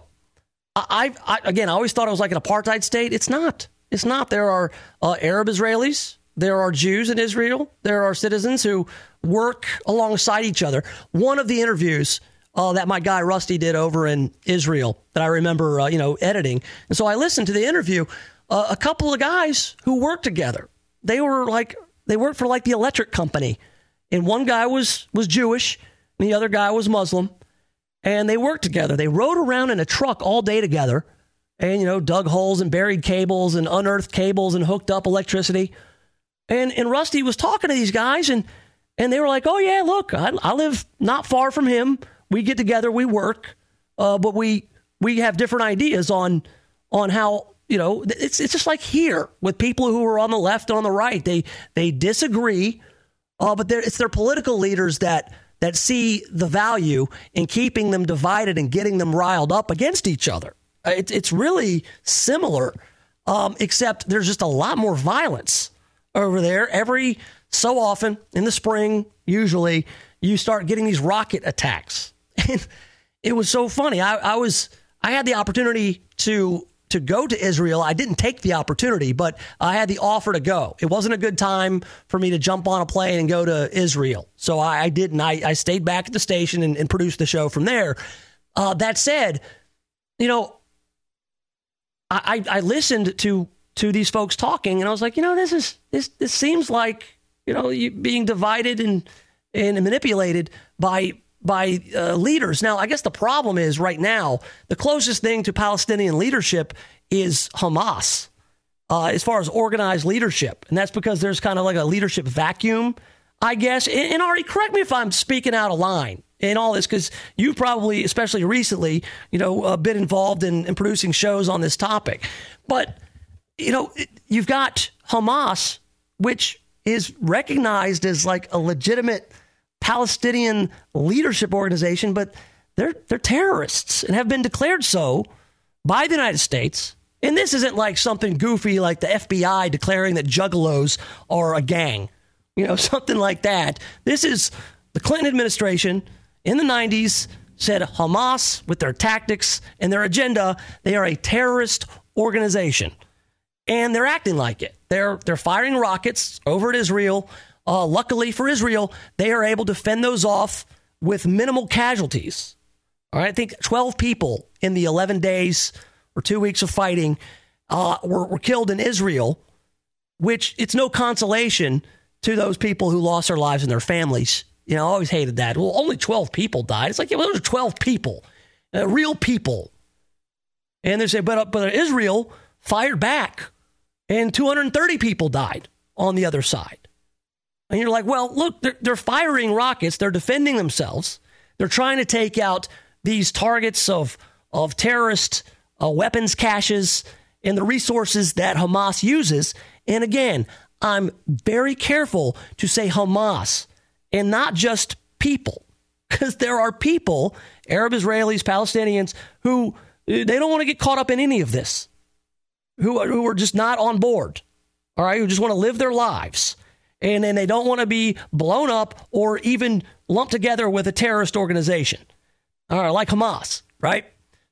I, I, again, I always thought it was like an apartheid state. It's not. It's not. There are uh, Arab Israelis. There are Jews in Israel. There are citizens who work alongside each other. One of the interviews uh, that my guy Rusty did over in Israel that I remember, uh, you know, editing, and so I listened to the interview. Uh, a couple of guys who worked together. They were like they worked for like the electric company, and one guy was was Jewish, and the other guy was Muslim, and they worked together. They rode around in a truck all day together and, you know, dug holes and buried cables and unearthed cables and hooked up electricity. And, and Rusty was talking to these guys and, and they were like, oh, yeah, look, I, I live not far from him. We get together, we work, uh, but we, we have different ideas on, on how you know, it's it's just like here with people who are on the left on the right. They they disagree, uh, but it's their political leaders that that see the value in keeping them divided and getting them riled up against each other. Uh, it, it's really similar, um, except there's just a lot more violence over there. Every so often in the spring, usually, you start getting these rocket attacks. And it was so funny. I, I was I had the opportunity to to go to Israel. I didn't take the opportunity, but I had the offer to go. It wasn't a good time for me to jump on a plane and go to Israel. So I, I didn't. I, I, stayed back at the station and, and produced the show from there. Uh, that said, you know, I, I listened to to these folks talking, and I was like, you know, this is this this seems like you know you being divided and and manipulated by by uh, leaders. Now, I guess the problem is right now, the closest thing to Palestinian leadership is Hamas uh, as far as organized leadership. And that's because there's kind of like a leadership vacuum, I guess. And, and Ari, correct me if I'm speaking out of line in all this, because you've probably, especially recently, you know, uh, been involved in, in producing shows on this topic. But, you know, you've got Hamas, which is recognized as like a legitimate – Palestinian leadership organization, but they're they're terrorists and have been declared so by the United States. And this isn't like something goofy like the FBI declaring that juggalos are a gang, you know, something like that. This is the Clinton administration in the 90s said Hamas, with their tactics and their agenda, they are a terrorist organization. And they're acting like it. They're, they're firing rockets over at Israel. Uh, luckily for Israel, they are able to fend those off with minimal casualties. All right, I think 12 people in the 11 days or two weeks of fighting uh, were, were killed in Israel, which it's no consolation to those people who lost their lives and their families. You know, I always hated that. Well, only 12 people died. It's like, yeah, well, those are 12 people, uh, real people. And they say, but, but Israel fired back and 230 people died on the other side. And you're like, well, look, they're, they're firing rockets. They're defending themselves. They're trying to take out these targets of, of terrorist uh, weapons caches and the resources that Hamas uses. And again, I'm very careful to say Hamas and not just people, because there are people, Arab Israelis, Palestinians, who they don't want to get caught up in any of this, who are, who are just not on board, all right, who just want to live their lives and then they don't want to be blown up or even lumped together with a terrorist organization. All right, like Hamas, right?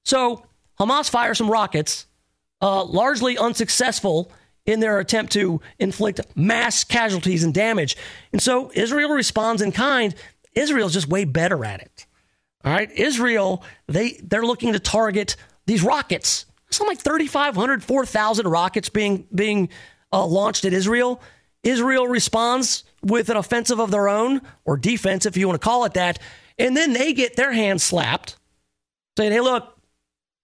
So Hamas fires some rockets, uh, largely unsuccessful in their attempt to inflict mass casualties and damage. And so Israel responds in kind. Israel's just way better at it. All right, Israel they they're looking to target these rockets. Something like 3,500, 4,000 rockets being being uh, launched at Israel. Israel responds with an offensive of their own, or defense, if you want to call it that, and then they get their hands slapped, saying, hey, look,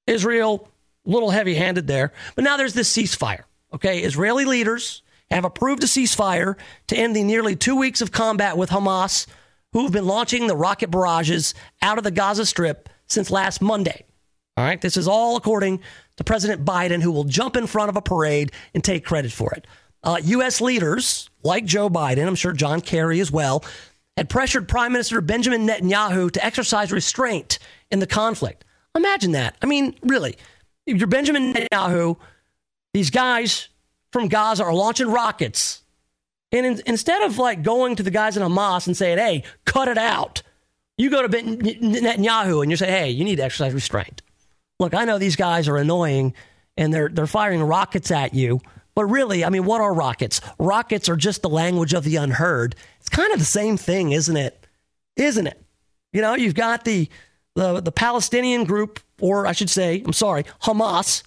Israel, a little heavy handed there. But now there's this ceasefire. Okay, Israeli leaders have approved a ceasefire to end the nearly two weeks of combat with Hamas, who've been launching the rocket barrages out of the Gaza Strip since last Monday. All right, this is all according to President Biden, who will jump in front of a parade and take credit for it. Uh, U.S. leaders like Joe Biden, I'm sure John Kerry as well, had pressured Prime Minister Benjamin Netanyahu to exercise restraint in the conflict. Imagine that. I mean, really, you're Benjamin Netanyahu. These guys from Gaza are launching rockets. And in, instead of like going to the guys in Hamas and saying, hey, cut it out, you go to Netanyahu and you say, hey, you need to exercise restraint. Look, I know these guys are annoying and they're, they're firing rockets at you. But really, I mean, what are rockets? Rockets are just the language of the unheard. It's kind of the same thing, isn't it? Isn't it? You know, you've got the the, the Palestinian group, or I should say, I'm sorry, Hamas.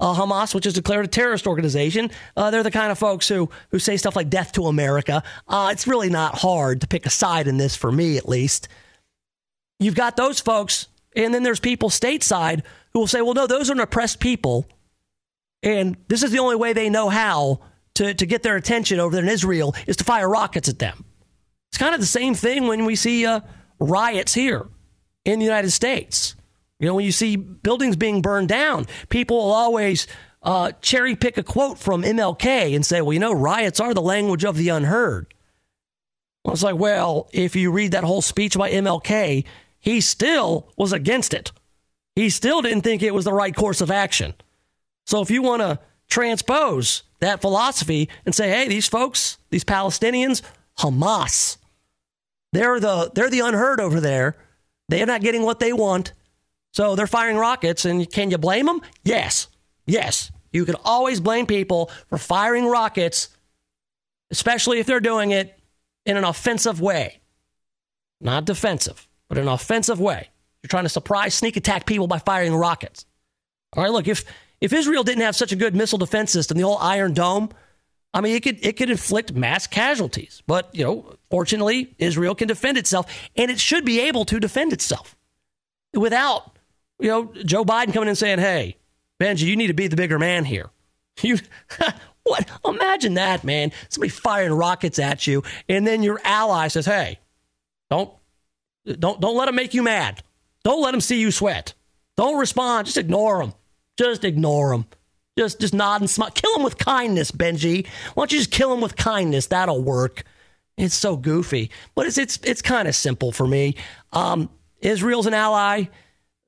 Uh, Hamas, which is declared a terrorist organization, uh, they're the kind of folks who who say stuff like "death to America." Uh, it's really not hard to pick a side in this, for me at least. You've got those folks, and then there's people stateside who will say, "Well, no, those are oppressed people, and this is the only way they know how to, to get their attention over there in Israel is to fire rockets at them. It's kind of the same thing when we see uh, riots here in the United States. You know, when you see buildings being burned down, people will always uh, cherry pick a quote from MLK and say, well, you know, riots are the language of the unheard. Well, it's like, well, if you read that whole speech by MLK, he still was against it. He still didn't think it was the right course of action. So if you want to transpose that philosophy and say, hey, these folks, these Palestinians, Hamas, they're the they're the unheard over there. They're not getting what they want. So they're firing rockets and can you blame them? Yes. Yes. You can always blame people for firing rockets, especially if they're doing it in an offensive way. Not defensive, but an offensive way. You're trying to surprise, sneak attack people by firing rockets. All right, look, if if Israel didn't have such a good missile defense system, the whole Iron Dome, I mean, it could it could inflict mass casualties. But you know, fortunately, Israel can defend itself, and it should be able to defend itself without you know Joe Biden coming in saying, "Hey, Benji, you need to be the bigger man here." You what? Imagine that, man. Somebody firing rockets at you, and then your ally says, "Hey, don't don't don't let them make you mad. Don't let them see you sweat. Don't respond. Just ignore them." Just ignore them. Just just nod and smile. Kill them with kindness, Benji. Why don't you just kill them with kindness? That'll work. It's so goofy, but it's it's it's kind of simple for me. Um, Israel's an ally.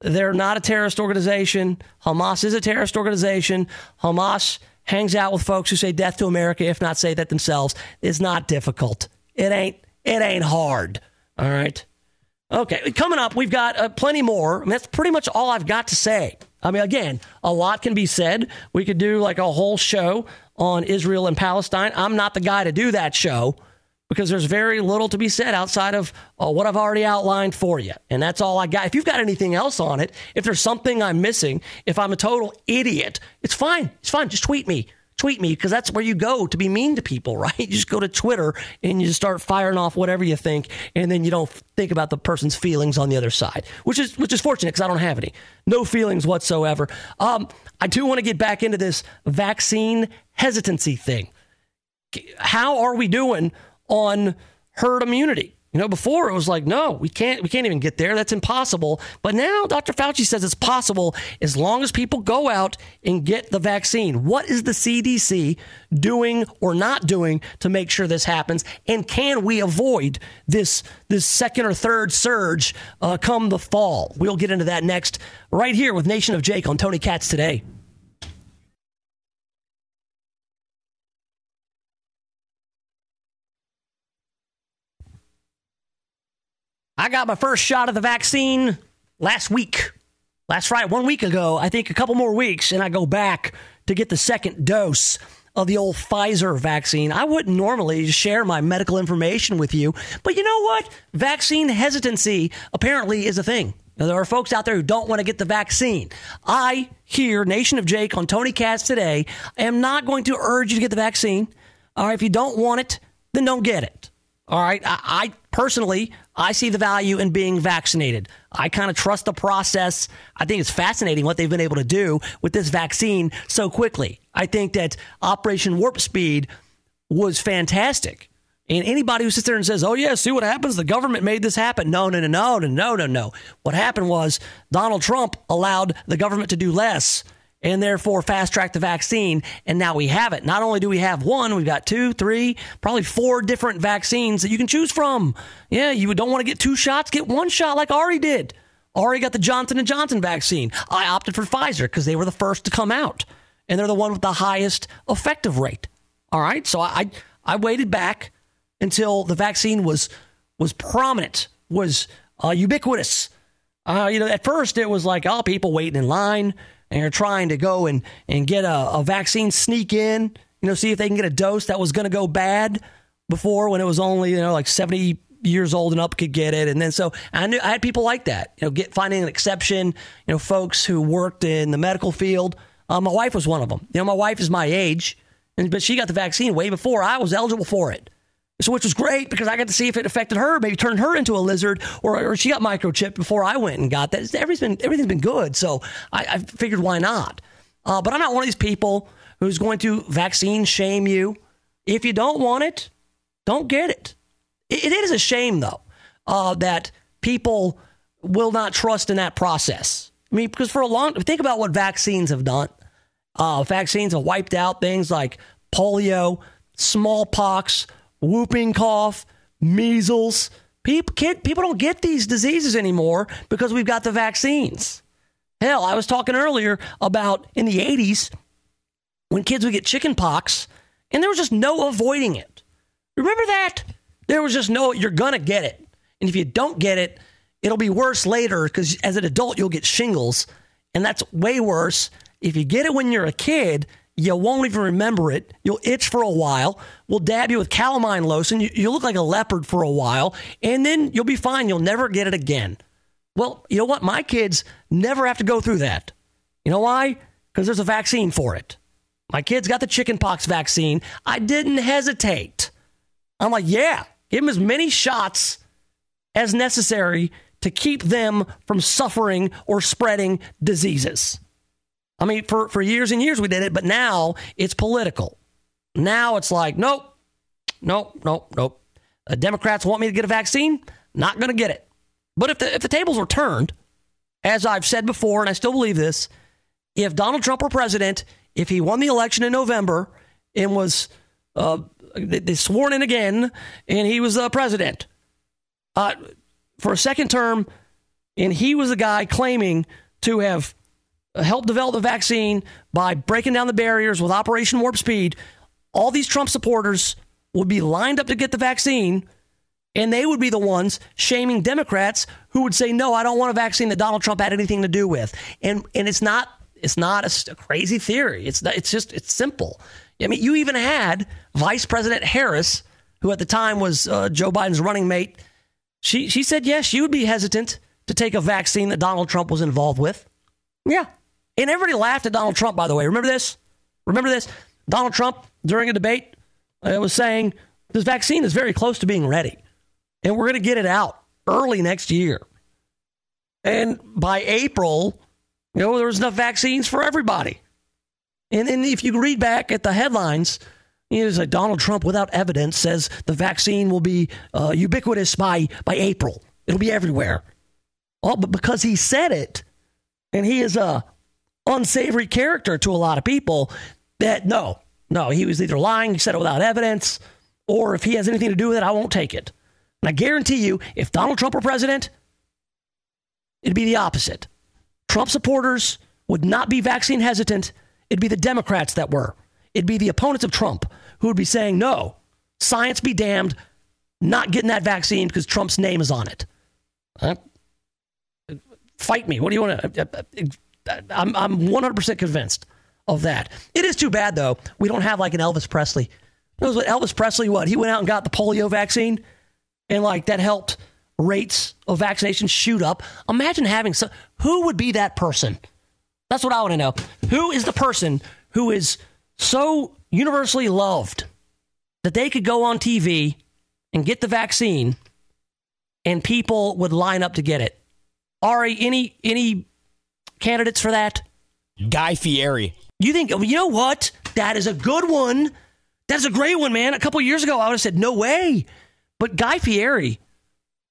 They're not a terrorist organization. Hamas is a terrorist organization. Hamas hangs out with folks who say death to America, if not say that themselves. It's not difficult. It ain't it ain't hard. All right. Okay, coming up, we've got uh, plenty more. I mean, that's pretty much all I've got to say. I mean, again, a lot can be said. We could do like a whole show on Israel and Palestine. I'm not the guy to do that show because there's very little to be said outside of uh, what I've already outlined for you. And that's all I got. If you've got anything else on it, if there's something I'm missing, if I'm a total idiot, it's fine. It's fine. Just tweet me tweet me because that's where you go to be mean to people, right? You just go to Twitter and you just start firing off whatever you think, and then you don't think about the person's feelings on the other side, which is which is fortunate because I don't have any, no feelings whatsoever. Um, I do want to get back into this vaccine hesitancy thing. How are we doing on herd immunity? You know, before it was like, no, we can't, we can't even get there. That's impossible. But now Dr. Fauci says it's possible as long as people go out and get the vaccine. What is the CDC doing or not doing to make sure this happens? And can we avoid this this second or third surge uh, come the fall? We'll get into that next, right here with Nation of Jake on Tony Katz today. I got my first shot of the vaccine last week. Last Friday, one week ago, I think a couple more weeks, and I go back to get the second dose of the old Pfizer vaccine. I wouldn't normally share my medical information with you, but you know what? Vaccine hesitancy apparently is a thing. Now, there are folks out there who don't want to get the vaccine. I, here, Nation of Jake on Tony Katz today, am not going to urge you to get the vaccine. All right, if you don't want it, then don't get it. All right, I, I personally, I see the value in being vaccinated. I kind of trust the process. I think it's fascinating what they've been able to do with this vaccine so quickly. I think that Operation Warp Speed was fantastic. And anybody who sits there and says, "Oh yeah, see what happens? The government made this happen." No, no, no, no, no, no, no. What happened was Donald Trump allowed the government to do less, and therefore fast track the vaccine. And now we have it. Not only do we have one, we've got two, three, probably four different vaccines that you can choose from. Yeah, you don't want to get two shots, get one shot like Ari did. Ari got the Johnson and Johnson vaccine. I opted for Pfizer because they were the first to come out, and they're the one with the highest effective rate. All right, so I I waited back until the vaccine was was prominent, was uh, ubiquitous. Uh, you know, at first it was like, oh, people waiting in line and you're trying to go and, and get a, a vaccine, sneak in, you know, see if they can get a dose that was going to go bad before when it was only, you know, like 70 years old and up could get it. And then so I knew I had people like that, you know, get finding an exception, you know, folks who worked in the medical field. Uh, my wife was one of them. You know, my wife is my age, and, but she got the vaccine way before I was eligible for it. So, which was great because I got to see if it affected her, maybe turned her into a lizard, or, or she got microchipped before I went and got that. Everything's been, everything's been good. So I, I figured why not? Uh, but I'm not one of these people who's going to vaccine shame you. If you don't want it, don't get it. It, it is a shame, though, uh, that people will not trust in that process. I mean, because for a long think about what vaccines have done. Uh, vaccines have wiped out things like polio, smallpox, whooping cough, measles. People, kid, people don't get these diseases anymore because we've got the vaccines. Hell, I was talking earlier about in the 80s when kids would get chicken pox and there was just no avoiding it. Remember that? There was just no, you're going to get it. And if you don't get it, it'll be worse later because as an adult, you'll get shingles. And that's way worse. If you get it when you're a kid, you won't even remember it. You'll itch for a while. We'll dab you with calamine lotion. You, you look like a leopard for a while, and then you'll be fine. You'll never get it again. Well, you know what? My kids never have to go through that. You know why? Because there's a vaccine for it. My kids got the chickenpox vaccine. I didn't hesitate. I'm like, yeah, give them as many shots as necessary to keep them from suffering or spreading diseases. I mean, for, for years and years we did it, but now it's political. Now it's like, nope, nope, nope, nope. The Democrats want me to get a vaccine, not going to get it. But if the, if the tables were turned, as I've said before, and I still believe this, if Donald Trump were president, if he won the election in November and was uh, they sworn in again and he was the president uh, for a second term, and he was the guy claiming to have helped develop the vaccine by breaking down the barriers with Operation Warp Speed, all these Trump supporters would be lined up to get the vaccine, and they would be the ones shaming Democrats who would say, "No, I don't want a vaccine that Donald Trump had anything to do with." And and it's not it's not a, a crazy theory. It's not, it's just it's simple. I mean, you even had Vice President Harris, who at the time was uh, Joe Biden's running mate. She she said yes, she would be hesitant to take a vaccine that Donald Trump was involved with. Yeah, and everybody laughed at Donald Trump, by the way. Remember this? Remember this? Donald Trump, during a debate, uh, was saying this vaccine is very close to being ready, and we're going to get it out early next year. And by April, you know, there was enough vaccines for everybody. And then if you read back at the headlines, you know, it's like Donald Trump, without evidence, says the vaccine will be uh, ubiquitous by, by April. It'll be everywhere. Well, but because he said it, and he is a unsavory character to a lot of people that no, no, he was either lying, he said it without evidence, or if he has anything to do with it, I won't take it. And I guarantee you, if Donald Trump were president, it'd be the opposite. Trump supporters would not be vaccine hesitant. It'd be the Democrats that were. It'd be the opponents of Trump who would be saying, no, science be damned, not getting that vaccine because Trump's name is on it. Huh? Fight me. What do you want to? Uh, uh, I'm, I'm 100% convinced of that. It is too bad, though, we don't have like an Elvis Presley. Knows what Elvis Presley, what? He went out and got the polio vaccine, and like that helped rates of vaccination shoot up. Imagine having some, who would be that person? That's what I want to know. Who is the person who is so universally loved that they could go on TV and get the vaccine and people would line up to get it? Ari, any any candidates for that? Guy Fieri. You think, you know what? That is a good one. That's a great one, man. A couple years ago, I would have said, no way. But Guy Fieri,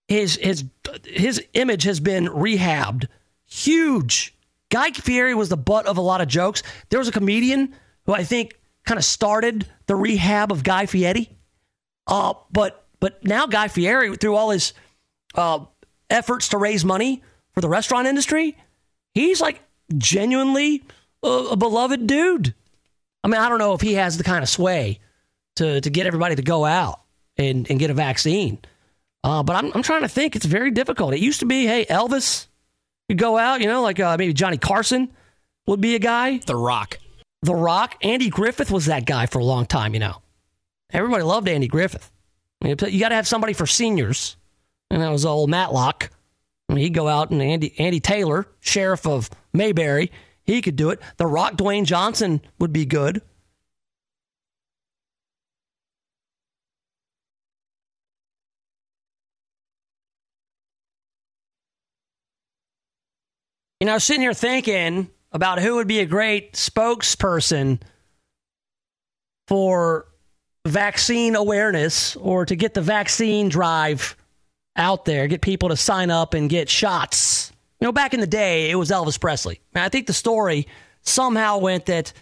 his, his, his image has been rehabbed. Huge. Guy Fieri was the butt of a lot of jokes. There was a comedian who I think kind of started the rehab of Guy Fieri. Uh, but but now Guy Fieri, through all his uh, efforts to raise money for the restaurant industry, he's like genuinely a, a beloved dude. I mean, I don't know if he has the kind of sway to to get everybody to go out and, and get a vaccine. Uh, but I'm, I'm trying to think. It's very difficult. It used to be, hey, Elvis could go out, you know, like uh, maybe Johnny Carson would be a guy. The Rock. The Rock. Andy Griffith was that guy for a long time, you know. Everybody loved Andy Griffith. I mean, you got to have somebody for seniors. And that was old Matlock. He'd go out and Andy, Andy Taylor, sheriff of Mayberry, he could do it. The Rock Dwayne Johnson would be good. You know, I was sitting here thinking about who would be a great spokesperson for vaccine awareness or to get the vaccine drive out there, get people to sign up and get shots. You know, back in the day, it was Elvis Presley. I think the story somehow went that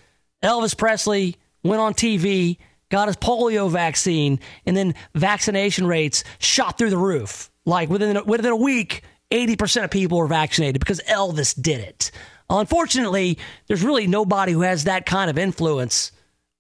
Elvis Presley went on TV, got his polio vaccine, and then vaccination rates shot through the roof. Like within within a week, 80% of people were vaccinated because Elvis did it. Unfortunately, there's really nobody who has that kind of influence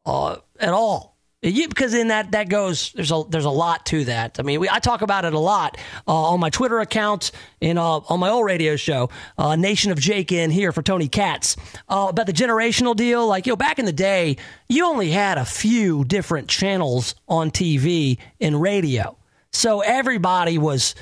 uh, at all. You, because in that that goes there's a there's a lot to that. I mean, we, I talk about it a lot uh, on my Twitter account and uh, on my old radio show, uh, Nation of Jake in here for Tony Katz uh, about the generational deal. Like you know, back in the day, you only had a few different channels on TV and radio, so everybody was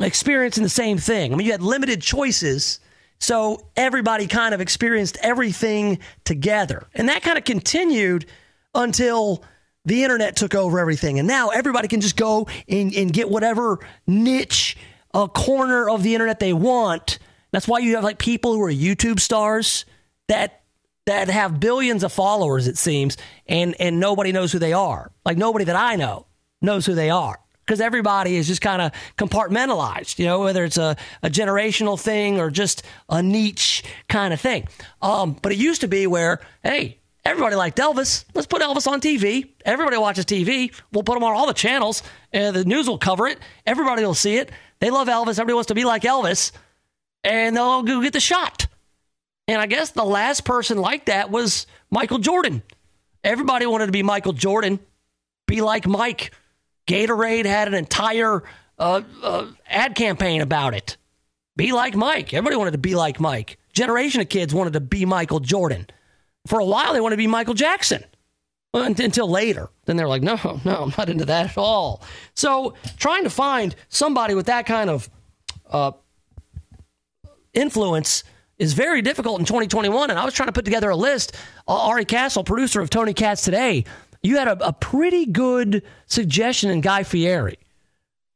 experiencing the same thing. I mean, you had limited choices. So everybody kind of experienced everything together. And that kind of continued until the internet took over everything. And now everybody can just go and, and get whatever niche a corner of the internet they want. That's why you have like people who are YouTube stars that that have billions of followers, it seems, and and nobody knows who they are. Like nobody that I know knows who they are because everybody is just kind of compartmentalized, you know, whether it's a, a generational thing or just a niche kind of thing. Um, but it used to be where, hey, everybody liked Elvis. Let's put Elvis on TV. Everybody watches TV. We'll put him on all the channels. and the news will cover it. Everybody will see it. They love Elvis. Everybody wants to be like Elvis. And they'll go get the shot. And I guess the last person like that was Michael Jordan. Everybody wanted to be Michael Jordan, be like Mike. Gatorade had an entire uh, uh, ad campaign about it. Be like Mike. Everybody wanted to be like Mike. Generation of kids wanted to be Michael Jordan. For a while, they wanted to be Michael Jackson until later. Then they're like, no, no, I'm not into that at all. So trying to find somebody with that kind of uh, influence is very difficult in 2021. And I was trying to put together a list. Uh, Ari Castle, producer of Tony Katz Today, you had a, a pretty good suggestion in Guy Fieri.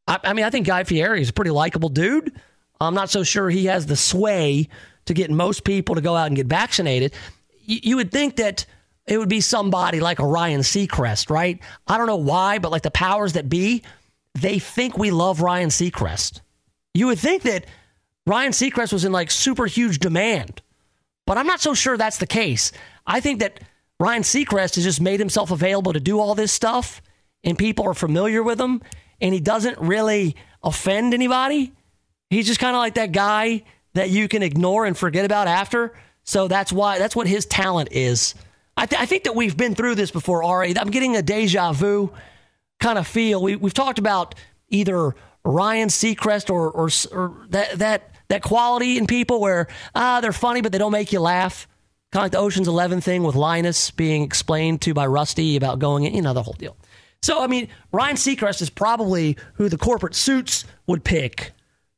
I, I mean, I think Guy Fieri is a pretty likable dude. I'm not so sure he has the sway to get most people to go out and get vaccinated. You, would think that it would be somebody like Ryan Seacrest, right? I don't know why, but like the powers that be, they think we love Ryan Seacrest. You would think that Ryan Seacrest was in like super huge demand, but I'm not so sure that's the case. I think that Ryan Seacrest has just made himself available to do all this stuff, and people are familiar with him, and he doesn't really offend anybody. He's just kind of like that guy that you can ignore and forget about after. So that's why that's what his talent is. I, th- I think that we've been through this before, Ari. I'm getting a deja vu kind of feel. We, we've talked about either Ryan Seacrest or, or, or that that that quality in people where ah they're funny but they don't make you laugh. Kind of like the Ocean's Eleven thing with Linus being explained to by Rusty about going in, you know, the whole deal. So, I mean, Ryan Seacrest is probably who the corporate suits would pick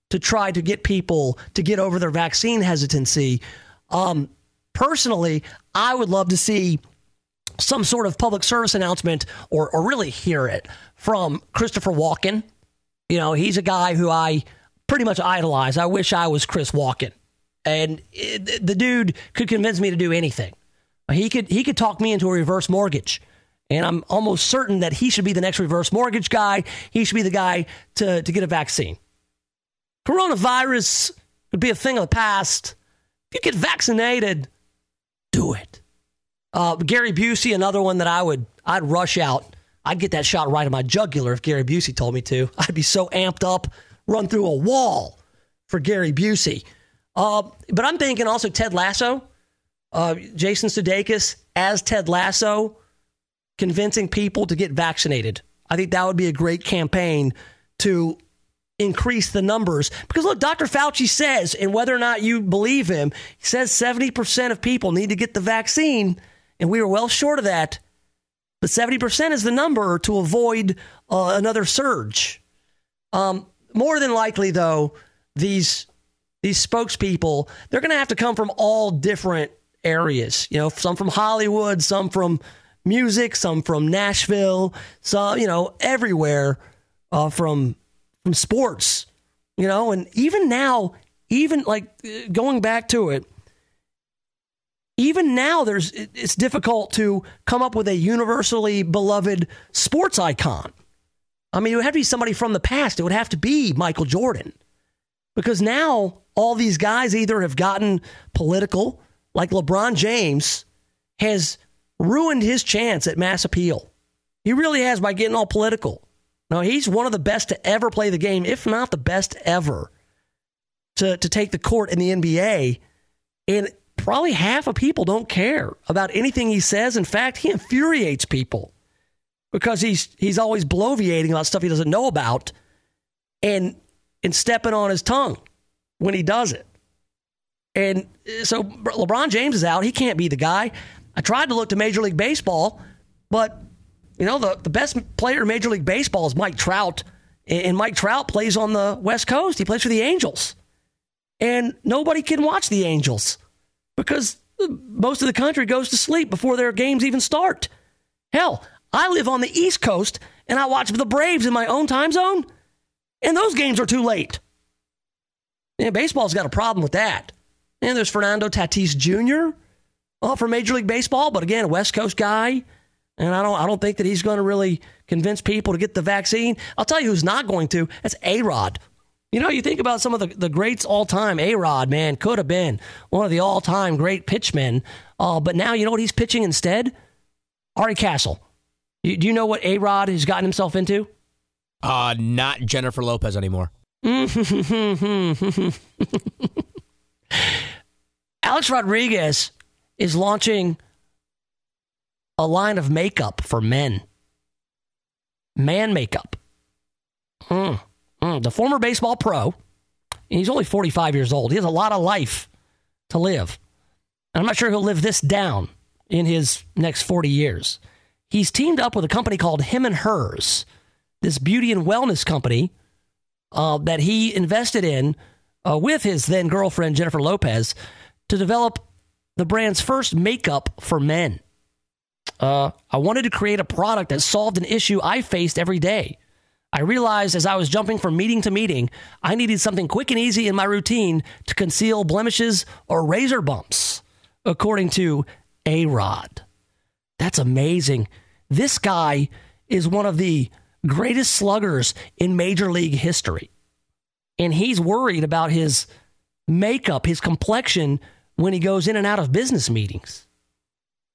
to try to get people to get over their vaccine hesitancy. Um, personally, I would love to see some sort of public service announcement or, or really hear it from Christopher Walken. You know, he's a guy who I pretty much idolize. I wish I was Chris Walken and it, the dude could convince me to do anything. He could he could talk me into a reverse mortgage. And I'm almost certain that he should be the next reverse mortgage guy. He should be the guy to, to get a vaccine. Coronavirus would be a thing of the past If you get vaccinated, do it. Uh, Gary Busey, another one that I would I'd rush out. I'd get that shot right in my jugular if Gary Busey told me to. I'd be so amped up, run through a wall for Gary Busey. Uh, but I'm thinking also Ted Lasso, uh, Jason Sudeikis as Ted Lasso, convincing people to get vaccinated. I think that would be a great campaign to increase the numbers. Because look, Dr. Fauci says, and whether or not you believe him, he says 70% of people need to get the vaccine, and we are well short of that. But 70% is the number to avoid uh, another surge. Um, more than likely, though, these these spokespeople they're going to have to come from all different areas. You know, some from Hollywood, some from music, some from Nashville, some you know everywhere uh, from from sports. You know, and even now, even like going back to it, even now, there's it's difficult to come up with a universally beloved sports icon. I mean, it would have to be somebody from the past. It would have to be Michael Jordan. Because now all these guys either have gotten political, like LeBron James has ruined his chance at mass appeal. He really has by getting all political. Now, he's one of the best to ever play the game, if not the best ever, to, to take the court in the NBA. And probably half of people don't care about anything he says. In fact, he infuriates people because he's he's always bloviating about stuff he doesn't know about and and stepping on his tongue when he does it. And uh, so LeBron James is out. He can't be the guy. I tried to look to Major League Baseball, but you know the, the best player in Major League Baseball is Mike Trout, and Mike Trout plays on the West Coast. He plays for the Angels, and nobody can watch the Angels because most of the country goes to sleep before their games even start. Hell, I live on the East Coast and I watch the Braves in my own time zone, and those games are too late. Yeah, baseball's got a problem with that. And there's Fernando Tatis Jr. Uh, for Major League Baseball, but again, a West Coast guy. And I don't, I don't think that he's going to really convince people to get the vaccine. I'll tell you who's not going to. That's A Rod. You know, you think about some of the, the greats all time. A Rod, man, could have been one of the all time great pitchmen. Uh, but now, you know what he's pitching instead? Ari Castle. You, do you know what A Rod has gotten himself into? Uh, not Jennifer Lopez anymore. Alex Rodriguez is launching a line of makeup for men. Man makeup. Mm, mm. The former baseball pro, he's only 45 years old. He has a lot of life to live. And I'm not sure he'll live this down in his next 40 years. He's teamed up with a company called Hims and Hers, this beauty and wellness company uh, that he invested in uh, with his then girlfriend, Jennifer Lopez, to develop the brand's first makeup for men. Uh, I wanted to create a product that solved an issue I faced every day. I realized as I was jumping from meeting to meeting, I needed something quick and easy in my routine to conceal blemishes or razor bumps, according to A Rod. That's amazing. This guy is one of the greatest sluggers in Major League history. And he's worried about his makeup, his complexion when he goes in and out of business meetings.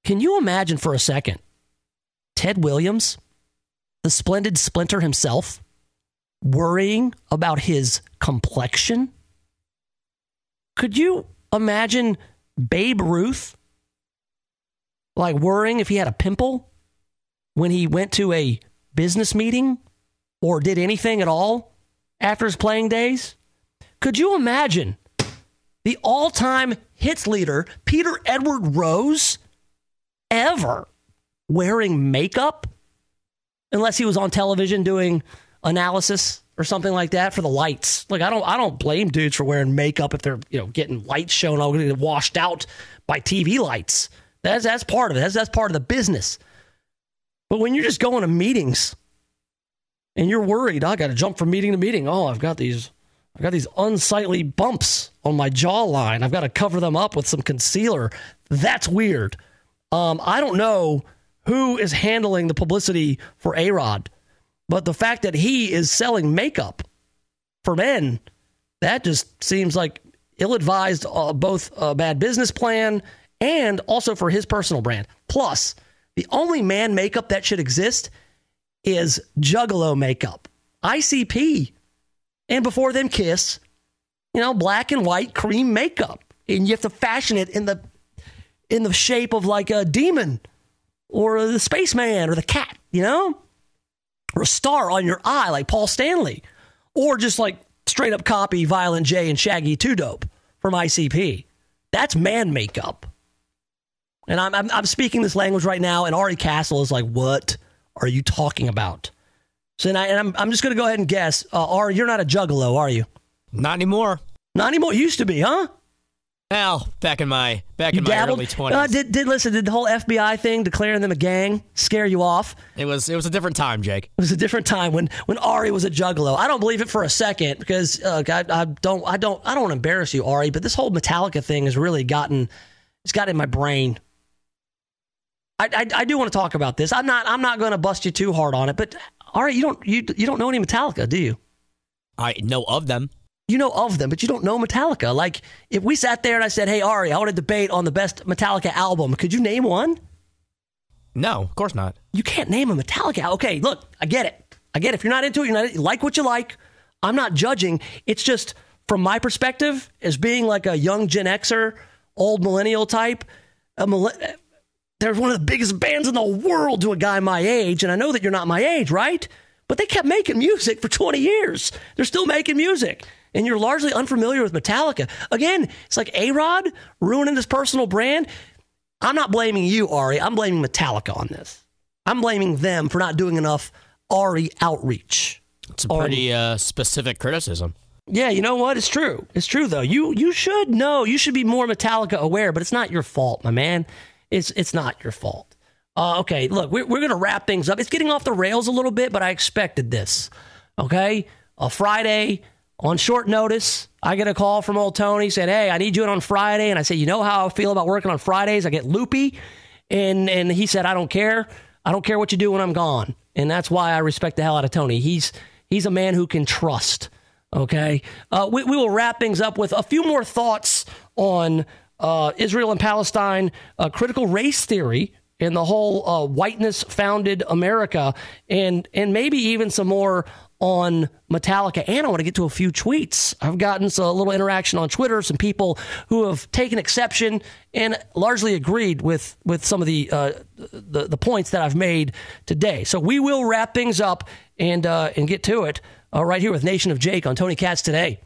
Can you imagine for a second Ted Williams, the splendid splinter himself, worrying about his complexion? Could you imagine Babe Ruth like worrying if he had a pimple when he went to a business meeting or did anything at all after his playing days? Could you imagine the all time hits leader, Peter Edward Rose, ever wearing makeup? Unless he was on television doing analysis or something like that for the lights. Like I don't I don't blame dudes for wearing makeup if they're, you know, getting lights shown all getting washed out by TV lights. That's that's part of it. That's that's part of the business. But when you're just going to meetings and you're worried, oh, I got to jump from meeting to meeting. Oh, I've got these I've got these unsightly bumps on my jawline. I've got to cover them up with some concealer. That's weird. Um, I don't know who is handling the publicity for A Rod, but the fact that he is selling makeup for men, that just seems like ill advised, uh, both a bad business plan and also for his personal brand. Plus, the only man makeup that should exist is Juggalo makeup, ICP, and before them, Kiss. You know, black and white cream makeup, and you have to fashion it in the in the shape of like a demon or the spaceman or the cat. You know, or a star on your eye like Paul Stanley, or just like straight up copy Violent J and Shaggy Two Dope from ICP. That's man makeup. And I'm, I'm, I'm speaking this language right now, and Ari Castle is like, "What are you talking about?" So, and, I, and I'm, I'm just going to go ahead and guess. Uh, Ari, you're not a juggalo, are you? Not anymore. Not anymore. Used to be, huh? Well, back in my back You in my early twenties, Uh, did did listen? Did the whole FBI thing, declaring them a gang, scare you off? it was it was a different time, Jake. It was a different time when when Ari was a juggalo. I don't believe it for a second because uh, I, I don't I don't I don't want to embarrass you, Ari, but this whole Metallica thing has really gotten it's got in my brain. I, I, I do want to talk about this. I'm not I'm not going to bust you too hard on it, but Ari, you don't you you don't know any Metallica, do you? I know of them. You know of them, but you don't know Metallica. Like if we sat there and I said, "Hey Ari, I want to debate on the best Metallica album," could you name one? No, of course not. You can't name a Metallica. Okay, look, I get it. I get it. If you're not into it, you're not you like what you like. I'm not judging. It's just from my perspective, as being like a young Gen Xer, old millennial type, a mille- they're one of the biggest bands in the world to a guy my age, and I know that you're not my age, right? But they kept making music for 20 years. They're still making music. And you're largely unfamiliar with Metallica. Again, it's like A Rod ruining his personal brand. I'm not blaming you, Ari. I'm blaming Metallica on this. I'm blaming them for not doing enough Ari outreach. It's a pretty uh, specific criticism. Yeah, you know what? It's true. It's true though. You you should know. You should be more Metallica aware, but it's not your fault, my man. It's it's not your fault. Uh, okay, look, we're we're gonna wrap things up. It's getting off the rails a little bit, but I expected this. Okay, a Friday on short notice, I get a call from old Tony said, "Hey, I need you in on Friday," and I said, "You know how I feel about working on Fridays? I get loopy," and and he said, "I don't care. I don't care what you do when I'm gone," and that's why I respect the hell out of Tony. He's he's a man who can trust. Okay. Uh, we, we will wrap things up with a few more thoughts on uh, Israel and Palestine, uh, critical race theory, and the whole uh, whiteness founded America, and and maybe even some more on Metallica. And I want to get to a few tweets. I've gotten a little interaction on Twitter, some people who have taken exception and largely agreed with with some of the uh, the, the points that I've made today. So we will wrap things up and uh, and get to it uh, right here with Nation of Jake on Tony Katz today.